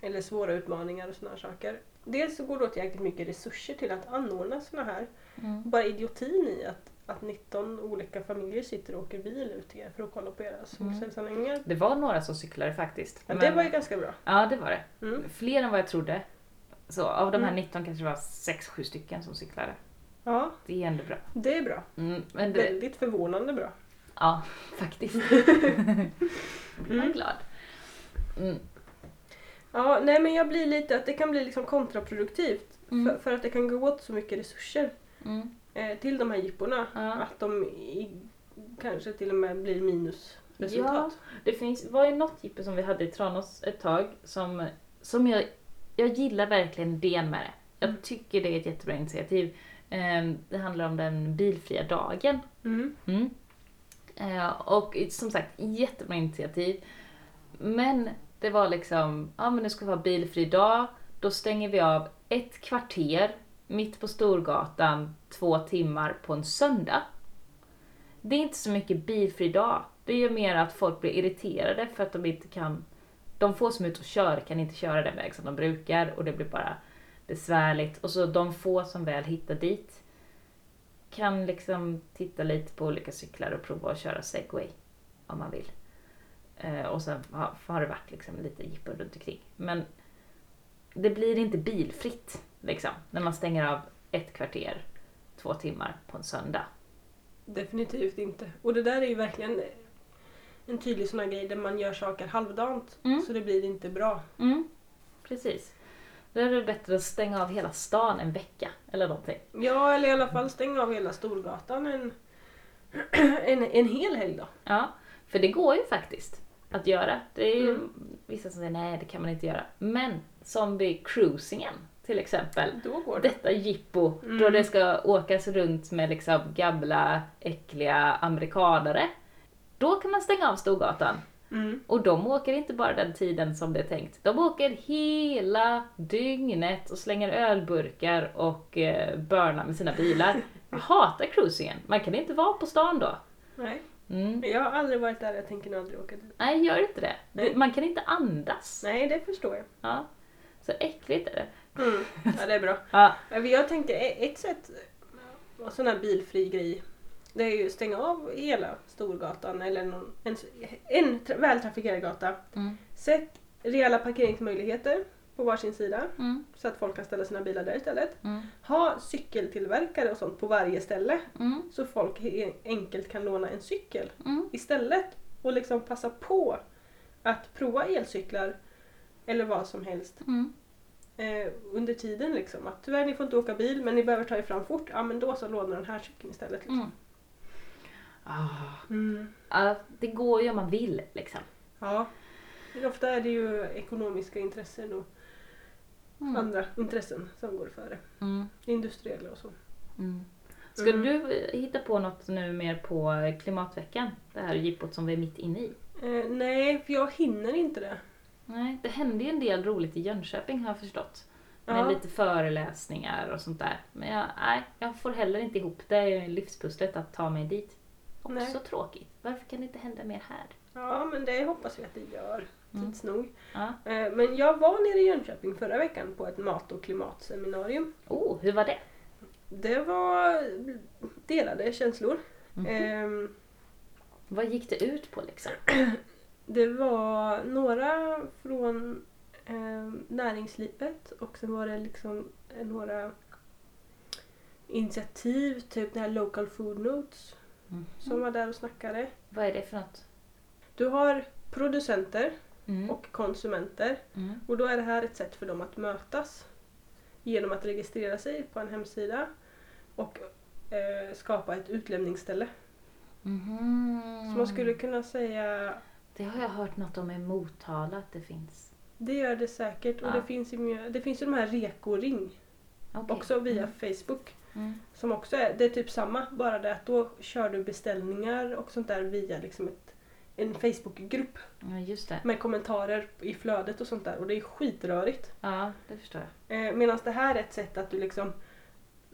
eller svåra utmaningar och sådana saker. Dels så går det åt jäkligt mycket resurser till att anordna sådana här. Mm. Bara idiotin i att, att 19 olika familjer sitter och åker bil ut till er för att kolla på era solcellsanläggningar. Det var några som cyklade faktiskt. Ja, Men- det var ju ganska bra. Ja, det var det. Mm. Fler än vad jag trodde. Så av de här Mm. 19 kanske det var 6-7 stycken som cyklade. Ja, Det är ändå bra. det är bra. Mm, men det, Väldigt förvånande bra. ja, faktiskt. Då blir Mm. glad. Mm. Ja, nej men jag blir lite att det kan bli liksom kontraproduktivt. Mm. För, för att det kan gå åt så mycket resurser Mm. Eh, till de här jipporna. Ja. Att de i, kanske till och med blir minusresultat. Det finns, var ju något jippo som vi hade i Tranås ett tag som, som jag, jag gillar verkligen idén med det. Jag Mm. tycker det är ett jättebra initiativ. Ehm, Det handlar om den bilfria dagen. Mm. Mm. Eh, och som sagt, jättebra initiativ. Men det var liksom, ja men nu ska vi ha bilfri dag. Då stänger vi av ett kvarter mitt på Storgatan två timmar på en söndag. Det är inte så mycket bilfri dag. Det är ju mer att folk blir irriterade för att de inte kan... De få som är ute och kör kan inte köra den väg som de brukar och det blir bara besvärligt. Och så de få som väl hittar dit kan liksom titta lite på olika cyklar och prova att köra segway om man vill. Eh, och sen har, har det varit liksom lite jippo runt omkring. Men det blir inte bilfritt liksom när man stänger av ett kvarter, två timmar på en söndag. Definitivt inte. Och det där är ju verkligen en tydlig sån här grej där man gör saker halvdant Mm. så det blir inte bra. Mm, precis. Då är det bättre att stänga av hela stan en vecka eller någonting. Ja, eller i alla fall stänga av hela Storgatan en, en, en hel helg då. Ja, för det går ju faktiskt att göra. Det är ju Mm. vissa som säger nej, det kan man inte göra. Men som vid cruisingen till exempel. Då går det. Detta jippo Mm. då det ska åkas runt med liksom gamla äckliga amerikanare. Då kan man stänga av Storgatan. Mm. Och de åker inte bara den tiden som det är tänkt. De åker hela dygnet och slänger ölburkar och eh, börnar med sina bilar. Jag hatar cruisingen. Man kan inte vara på stan då. Nej, Mm. jag har aldrig varit där. Jag tänker nog aldrig åka dit. Nej, gör inte det. Nej. Man kan inte andas. Nej, det förstår jag. Ja. Så äckligt är det. Mm. Ja, det är bra. Ja. Jag tänkte ett sätt, och sån här bilfri grej, det är ju att stänga av hela Storgatan eller någon, en, en tra- vältrafikerad gata. Mm. Sätt rejäla parkeringsmöjligheter på varsin sida Mm. så att folk kan ställa sina bilar där istället. Mm. Ha cykeltillverkare och sånt på varje ställe Mm. så folk enkelt kan låna en cykel Mm. istället. Och liksom passa på att prova elcyklar eller vad som helst Mm. Eh, under tiden. Liksom. Att tyvärr, ni får inte åka bil men ni behöver ta er fram fort. Ja men då så lånar den här cykeln istället. Liksom. Mm. Ah. Mm. Ja, det går ju om man vill liksom. Ja. Men ofta är det ju ekonomiska intressen och Mm. andra intressen som går före. Mm. Industriella och så. Mm. Ska Mm. du eh, hitta på något nu mer på eh, klimatveckan? Det här jippot som vi är mitt inne i. Eh, nej, för jag hinner inte det. Nej, det hände ju en del roligt i Jönköping har jag förstått. Med Ja. lite föreläsningar och sånt där. Men jag, nej, jag får heller inte ihop det. Livspusslet att ta mig dit. Också Nej. tråkigt. Varför kan det inte hända mer här? Ja, men det hoppas vi att det gör. Mm. Tids nog. Ja. Eh, men jag var nere i Jönköping förra veckan på ett mat och klimatseminarium. Oh, hur var det? Det var delade känslor. Mhm. Ehm, Vad gick det ut på liksom? Det var några från eh, näringslivet och sen var det liksom eh, några initiativ, typ det här Local Food Notes Mhm. som var där och snackade. Vad är det för något? Du har producenter Mm. och konsumenter Mm. och då är det här ett sätt för dem att mötas genom att registrera sig på en hemsida och eh, skapa ett utlämningsställe. Mhm. Så man skulle kunna säga Det har jag hört något om i Motala att det finns. det gör det säkert och Ja. det finns ju det finns ju de här Rekoring Okej. också via Mm. Facebook. Mm. Som också är, det är typ samma, bara det att då kör du beställningar och sånt där via liksom ett, en Facebookgrupp Ja, just det. med kommentarer i flödet och sånt där och det är skitrörigt. Ja, det förstår jag. Eh, Medan det här är ett sätt att du liksom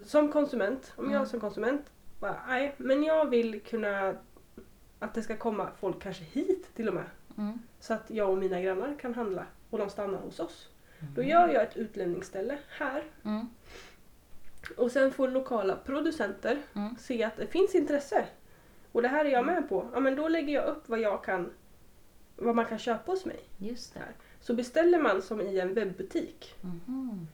som konsument, om Mm. jag som konsument bara, nej men jag vill kunna att det ska komma folk kanske hit till och med. Mm. Så att jag och mina grannar kan handla och de stannar hos oss. Då Mm. gör jag ett utlämningsställe här Mm. och sen får lokala producenter Mm. se att det finns intresse. Och det här är jag med på. Ja men då lägger jag upp vad jag kan vad man kan köpa hos mig. Just det. Så beställer man som i en webbutik Mhm.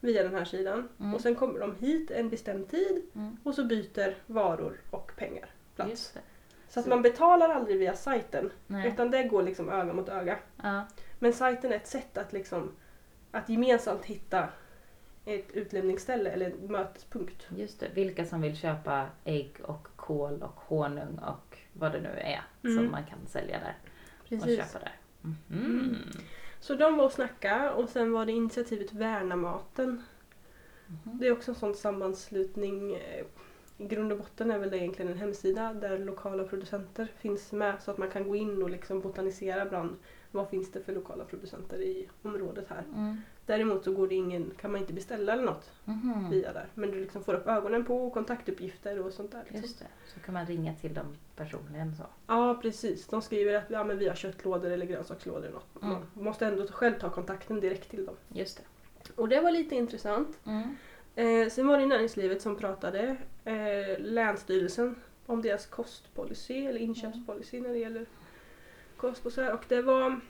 via den här sidan Mm. och sen kommer de hit en bestämd tid Mm. och så byter varor och pengar plats. Så att man betalar aldrig via sajten Nej. utan det går liksom öga mot öga. Ja. Men sajten är ett sätt att liksom att gemensamt hitta ett utlämningsställe eller en mötespunkt. Just det. Vilka som vill köpa ägg och kål och honung och vad det nu är Mm. som man kan sälja där och köpa där. Mhm. Mm. Så de var och snacka och sen var det initiativet Värna maten. Mhm. Det är också en sån sammanslutning. Grund och botten är väl det egentligen en hemsida där lokala producenter finns med så att man kan gå in och liksom botanisera bland vad finns det för lokala producenter i området här. Mm. Däremot så går det ingen, kan man inte beställa eller något Mhm. via där. Men du liksom får upp ögonen på kontaktuppgifter och sånt där. Liksom. Just det. Så kan man ringa till dem personligen så. Ja precis, de skriver att ja, men vi har köttlådor eller grönsakslådor eller något. Mm. Man måste ändå själv ta kontakten direkt till dem. Just det. Och det var lite intressant. Mm. Eh, sen var det näringslivet som pratade, eh, Länsstyrelsen, om deras kostpolicy eller inköpspolicy när det gäller kost och så här. Och det var...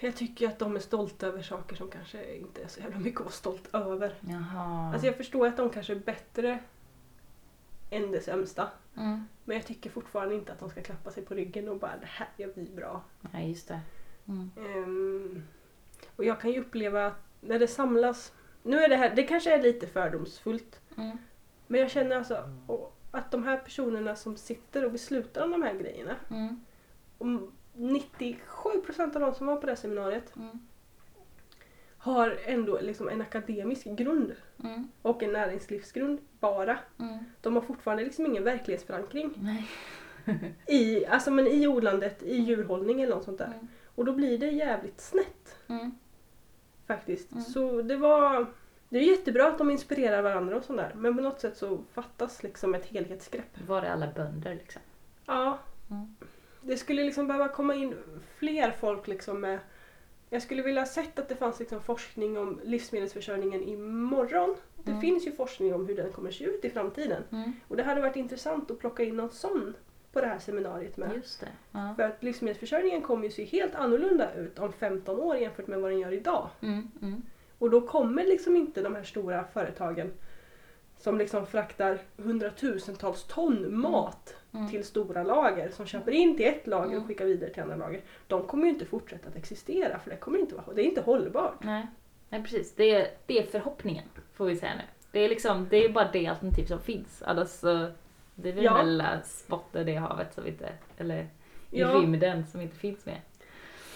Jag tycker att de är stolta över saker som kanske inte är så jävla mycket att vara stolt över. Jaha. Alltså jag förstår att de kanske är bättre än det sämsta. mm. Men jag tycker fortfarande inte att de ska klappa sig på ryggen och bara det här gör vi bra. Ja, just det. Mm. Ehm, och jag kan ju uppleva att när det samlas, nu är det här, det kanske är lite fördomsfullt, Mm. men jag känner alltså och, att de här personerna som sitter och beslutar om de här grejerna, Mm. om 97% av de som var på det här seminariet Mm. har ändå liksom en akademisk grund Mm. och en näringslivsgrund bara. Mm. De har fortfarande liksom ingen verklighetsförankring Nej. i, alltså men i odlandet, i djurhållning eller något sånt där. Mm. Och då blir det jävligt snett. Faktiskt. Mm. Så det var... Det är jättebra att de inspirerar varandra och sådär men på något sätt så fattas liksom ett helhetsgrepp. Var är alla bönder liksom? Ja. Mm. Det skulle liksom behöva komma in fler folk liksom med... Jag skulle vilja ha sett att det fanns liksom forskning om livsmedelsförsörjningen imorgon. Det Mm. finns ju forskning om hur den kommer se ut i framtiden. Mm. Och det hade varit intressant att plocka in någon sån på det här seminariet med. Just det. Ja. För att livsmedelsförsörjningen kommer ju se helt annorlunda ut om 15 år jämfört med vad den gör idag. Mm. Mm. Och då kommer liksom inte de här stora företagen som liksom fraktar hundratusentals ton mat Mm. till stora lager som köper in till ett lager Mm. och skickar vidare till andra lager. De kommer ju inte fortsätta att existera för det kommer inte vara, det är inte hållbart. Nej. Nej, precis. Det är, det är förhoppningen, får vi säga nu. Det är liksom, det är bara det alternativ som finns. Annars så, det är väl Ja. lilla spotten i havet som inte, eller i Ja. rymden som inte finns med.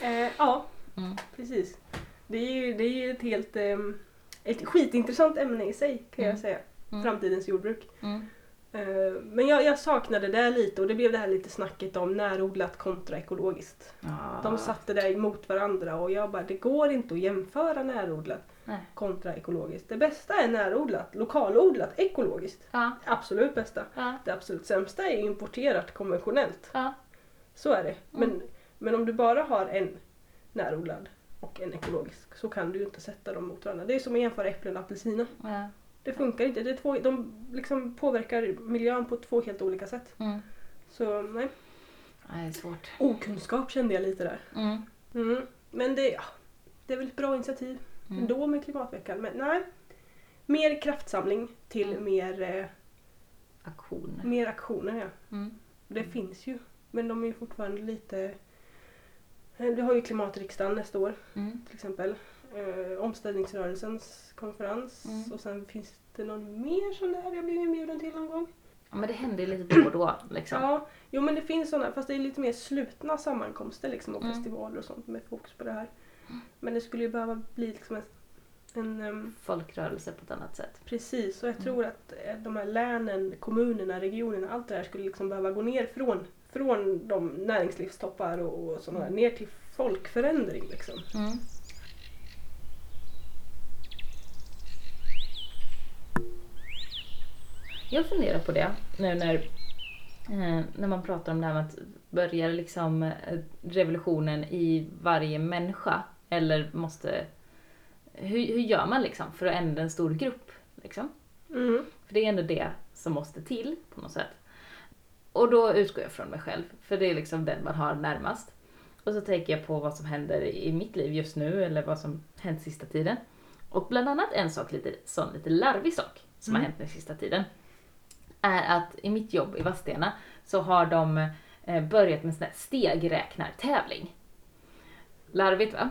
Eh, ja, Mm. precis. Det är ju, det är ju ett helt ehm, ett skitintressant ämne i sig kan jag Mm. säga. Mm. Framtidens jordbruk. Mm. Eh, men jag, jag saknade det lite och det blev det här lite snacket om närodlat kontra ekologiskt. Ja. De satte det emot varandra och jag bara, det går inte att jämföra närodlat Nej. kontra ekologiskt. Det bästa är närodlat, lokalodlat, ekologiskt. Ja. Absolut bästa. Ja. Det absolut sämsta är importerat konventionellt. Ja. Så är det. Men, Mm. men om du bara har en närodlad och en ekologisk så kan du ju inte sätta dem mot varandra. Det är som att jämföra äpplen och apelsiner. Ja. Det funkar inte. Det är två, de liksom påverkar miljön på två helt olika sätt. Mm. Så nej, det är svårt. okunskap kände jag lite där. Mm. Mm. Men det, ja, det är väl ett bra initiativ Mm. ändå med klimatveckan. Men nej, mer kraftsamling till Mm. mer, eh, Aktion. mer aktioner. Ja. Mm. Det finns ju, men de är fortfarande lite... eh, Du har ju klimatriksdagen nästa år Mm. till exempel. Eh, omställningsrörelsens konferens Mm. och sen finns det någon mer sån där jag blivit inbjuden till någon gång. Ja, men det händer ju lite då och då liksom. Ja, jo men det finns sådana fast det är lite mer slutna sammankomster liksom och Mm. festivaler och sånt med fokus på det här. Men det skulle ju behöva bli liksom en, en ehm, Folkrörelse på ett annat sätt. Precis, och jag Mm. tror att eh, de här länen, kommunerna, regionerna, allt det här skulle liksom behöva gå ner från, från de näringslivstoppar och, och sådana där, ner till folkförändring liksom. Mm. Jag funderar på det nu när, eh, när man pratar om det här med att börja liksom eh, revolutionen i varje människa. Eller måste... Hur, hur gör man liksom för att ändra en stor grupp? Liksom? Mm. För det är ändå det som måste till på något sätt. Och då utgår jag från mig själv, för det är liksom den man har närmast. Och så tänker jag på vad som händer i mitt liv just nu, eller vad som hänt sista tiden. Och bland annat en sak, lite, sån lite larvig sak, som Mm. har hänt den sista tiden. Är att i mitt jobb i Vadstena så har de eh, börjat med en sån här stegräknartävling. Larvigt va?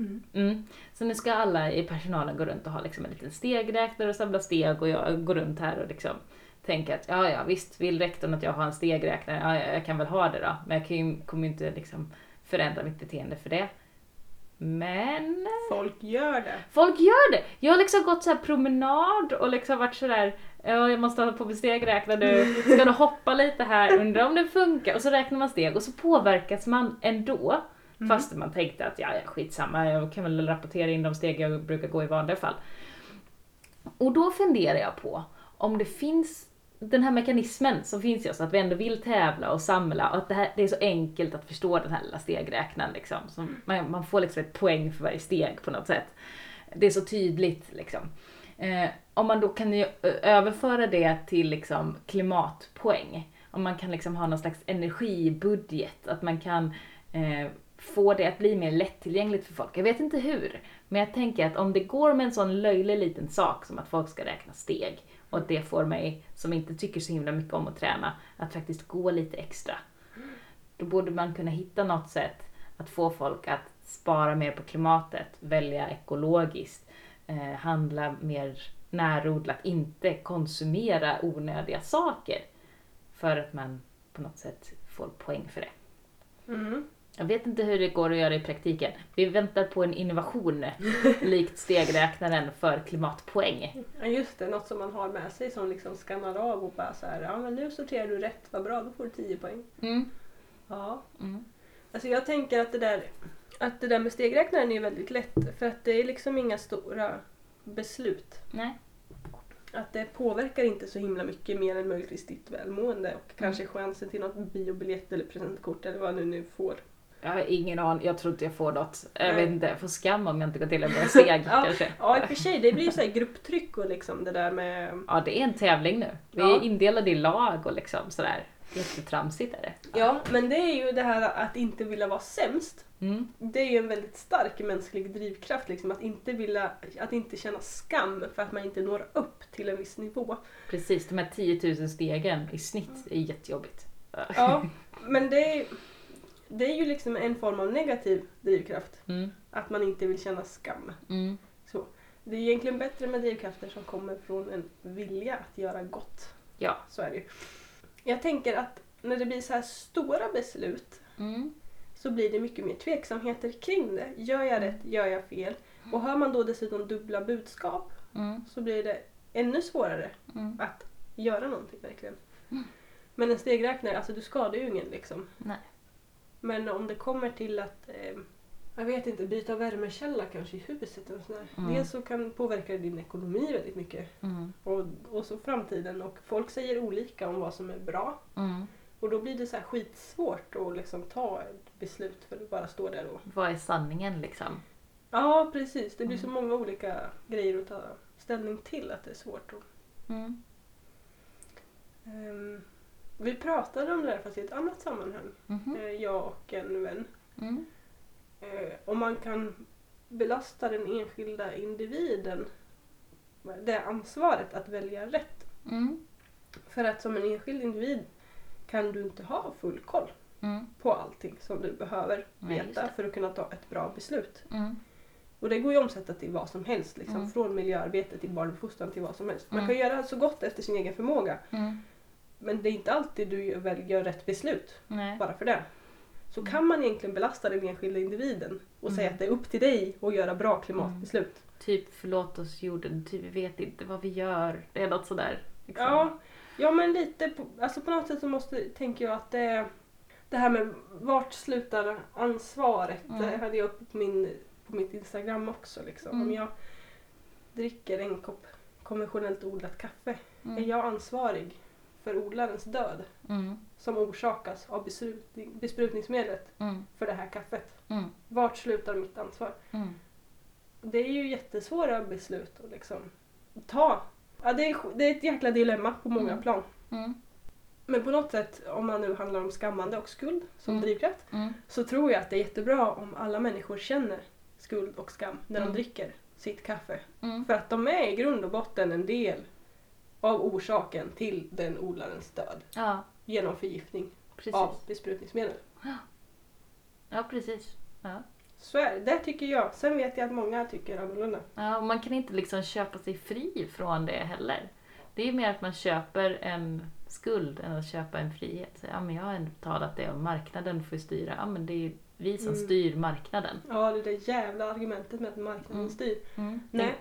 Mm. Mm. Så nu ska alla i personalen gå runt och ha liksom en liten stegräknare och samla steg och jag går runt här och liksom tänker att ja, ja visst, vill rektorn att jag har en stegräknare, ja, ja, jag kan väl ha det då. Men jag kan ju, kommer ju inte liksom förändra mitt beteende för det. Men Folk gör det. folk gör det! Jag har liksom gått så här promenad och liksom varit sådär Ja, jag måste ha på mig stegräknare nu. Ska du hoppa lite här? Undrar om det funkar? Och så räknar man steg och så påverkas man ändå. Mm. Fast man tänkte att ja, skitsamma, jag kan väl rapportera in de steg jag brukar gå i vanliga fall. Och då funderar jag på om det finns den här mekanismen som finns i oss, att vi ändå vill tävla och samla och att det, här, det är så enkelt att förstå den här lilla stegräknaren. Liksom. Som man, man får liksom ett poäng för varje steg på något sätt. Det är så tydligt liksom. Eh, om man då kan överföra det till liksom klimatpoäng, om man kan liksom ha någon slags energibudget, att man kan eh, få det att bli mer lättillgängligt för folk. Jag vet inte hur, men jag tänker att om det går med en sån löjlig liten sak som att folk ska räkna steg och att det får mig, som inte tycker så himla mycket om att träna, att faktiskt gå lite extra. Då borde man kunna hitta något sätt att få folk att spara mer på klimatet, välja ekologiskt, eh, handla mer närodlat, inte konsumera onödiga saker. För att man på något sätt får poäng för det. Mm. Jag vet inte hur det går att göra i praktiken. Vi väntar på en innovation likt stegräknaren för klimatpoäng. Ja just det, något som man har med sig som liksom skannar av och bara så här, ja men nu sorterar du rätt, vad bra, då får du 10 poäng. Mm. Ja. Mm. Alltså jag tänker att det där, att det där med stegräknaren är väldigt lätt för att det är liksom inga stora beslut. Nej. Att det påverkar inte så himla mycket mer än möjligtvis ditt välmående och kanske chansen till något biobiljett eller presentkort eller vad du nu får. Jag har ingen aning, jag tror inte jag får något. Jag vet inte, jag får skam om jag inte går till en bra steg Ja. kanske. Ja i och för sig, det blir ju så här grupptryck och liksom det där med... Ja, det är en tävling nu. Vi Ja. är indelade i lag och liksom sådär. Jättetramsigt är det. Ja, men det är ju det här att inte vilja vara sämst. Mm. Det är ju en väldigt stark mänsklig drivkraft liksom, att inte vilja, att inte känna skam för att man inte når upp till en viss nivå. Precis, de här 10 000 stegen i snitt är jättejobbigt. Ja, men det är, det är ju liksom en form av negativ drivkraft. Mm. Att man inte vill känna skam. Mm. Det är egentligen bättre med drivkrafter som kommer från en vilja att göra gott. Ja. Så är det ju. Jag tänker att när det blir så här stora beslut Mm. så blir det mycket mer tveksamheter kring det. Gör jag rätt? Gör jag fel? Och har man då dessutom dubbla budskap Mm. så blir det ännu svårare Mm. att göra någonting verkligen. Mm. Men en stegräknare, alltså du skadar ju ingen liksom. Nej. Men om det kommer till att, eh, jag vet inte, byta värmekälla kanske i huset eller sådär. Mm. Dels så kan påverka din ekonomi väldigt mycket. Mm. Och, och så framtiden. Och folk säger olika om vad som är bra. Mm. Och då blir det så här skitsvårt att liksom ta ett beslut för att bara stå där och... Vad är sanningen liksom? Ja, precis. Det blir så Mm. många olika grejer att ta ställning till att det är svårt. att Mm. Vi pratade om det här fast i ett annat sammanhang, Mhm. eh, jag och en vän. Mm. Eh, om man kan belasta den enskilda individen det ansvaret att välja rätt. Mm. För att som en enskild individ kan du inte ha full koll Mm. på allting som du behöver veta för att kunna ta ett bra beslut. Mm. Och det går ju att omsätta till vad som helst, liksom, Mm. från miljöarbete till barnuppfostran till vad som helst. Man Mm. kan göra så gott efter sin egen förmåga Mm. Men det är inte alltid du gör, rätt beslut. Nej. bara för det. Så Mm. kan man egentligen belasta den enskilda individen och säga Mm. att det är upp till dig att göra bra klimatbeslut. Typ förlåt oss jorden, typ vi vet inte vad vi gör. Det är något sådär. Liksom. Ja, ja, men lite på, alltså på något sätt så måste, tänker jag att det, det här med vart slutar ansvaret, Mm. det hade jag uppe på, min, på mitt Instagram också. Liksom. Om Mm. jag dricker en kopp konventionellt odlat kaffe, är Mm. jag ansvarig för odlarens död Mm. som orsakas av besprutning, besprutningsmedlet Mm. för det här kaffet? Mm. Vart slutar mitt ansvar? Mm. Det är ju jättesvåra beslut att liksom ta. Ja, det, är, det är ett jäkla dilemma på många Mm. plan. Mm. Men på något sätt, om man nu handlar om skammande och skuld som drivkraft, så tror jag att det är jättebra om alla människor känner skuld och skam när de dricker sitt kaffe. För att de är i grund och botten en del av orsaken till den odlarens död Ja, genom förgiftning precis. av besprutningsmedel. Ja, precis. Ja. Så är det. Det tycker jag. Sen vet jag att många tycker annorlunda. Ja, och man kan inte liksom köpa sig fri från det heller. Det är mer att man köper en skuld än att köpa en frihet. Så, ja, men jag har ändå betalat det och marknaden får styra. Ja, men det är vi som Mm. styr marknaden. Ja, det där jävla argumentet med att marknaden Mm. styr. Mm. Nej.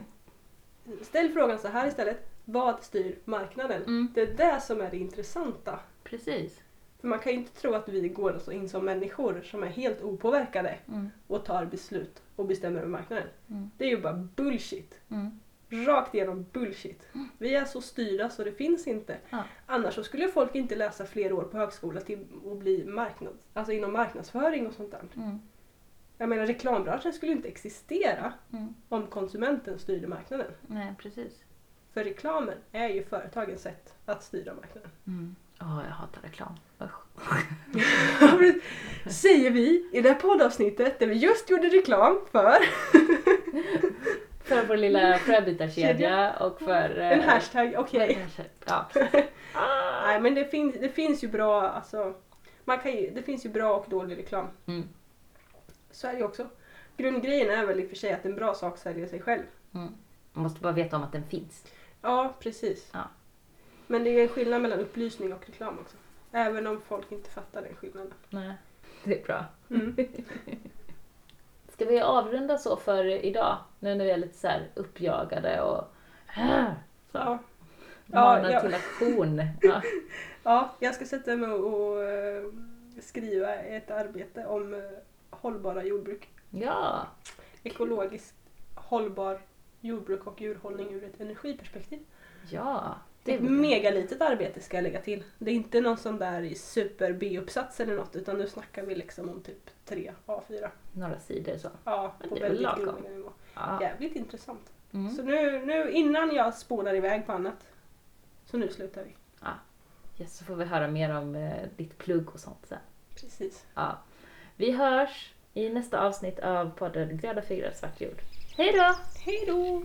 Ställ frågan så här istället. Vad styr marknaden? Mm. Det är det som är det intressanta. Precis. För man kan ju inte tro att vi går så in som människor som är helt opåverkade Mm. och tar beslut och bestämmer över marknaden. Mm. Det är ju bara bullshit. Mm. Rakt igenom bullshit. Vi är så styrda så det finns inte. Ja. Annars så skulle folk inte läsa fler år på högskola till att bli marknads, alltså inom marknadsföring och sånt där. Mm. Jag menar reklambranschen skulle inte existera Mm. om konsumenten styrde marknaden. Nej, precis. För reklamen är ju företagens sätt att styra marknaden. Mm. Åh, jag hatar reklam. Säger vi i det här poddavsnittet där vi just gjorde reklam för För vår lilla fröbitarkedja och för... eh, en hashtag, okej. Ja. Nej men det finns, det finns ju bra, alltså, man kan ju, det finns ju bra och dålig reklam. Mm. Så är det ju också. Grundgrejen är väl i och för sig att en bra sak säljer sig själv. Mm. Man måste bara veta om att den finns. Ja, precis. Ja. Men det är en skillnad mellan upplysning och reklam också. Även om folk inte fattar den skillnaden. Nej. Det är bra. Mm. Ska vi avrunda så för idag? Nu när vi är lite så uppjagade och så. Ja. manar ja. till aktion. Ja. ja, jag ska sätta mig och, och eh, skriva ett arbete om eh, hållbara jordbruk. ja. Ekologiskt hållbar jordbruk och djurhållning ur ett energiperspektiv. Ja. Det är ett megalitet arbete ska jag lägga till. Det är inte någon sån där super B-uppsats eller något utan nu snackar vi liksom om typ 3 A4. Några sidor så. Ja, Men på det är väl väldigt lagom. nivå. Ja. Jävligt intressant. Mm. Så nu, nu innan jag spånar iväg på annat. Så nu slutar vi. Yes, så får vi höra mer om eh, ditt plugg och sånt sen. Precis. Ja. Vi hörs i nästa avsnitt av podden Gröda fingrar svart jord. Hej då! Hej då!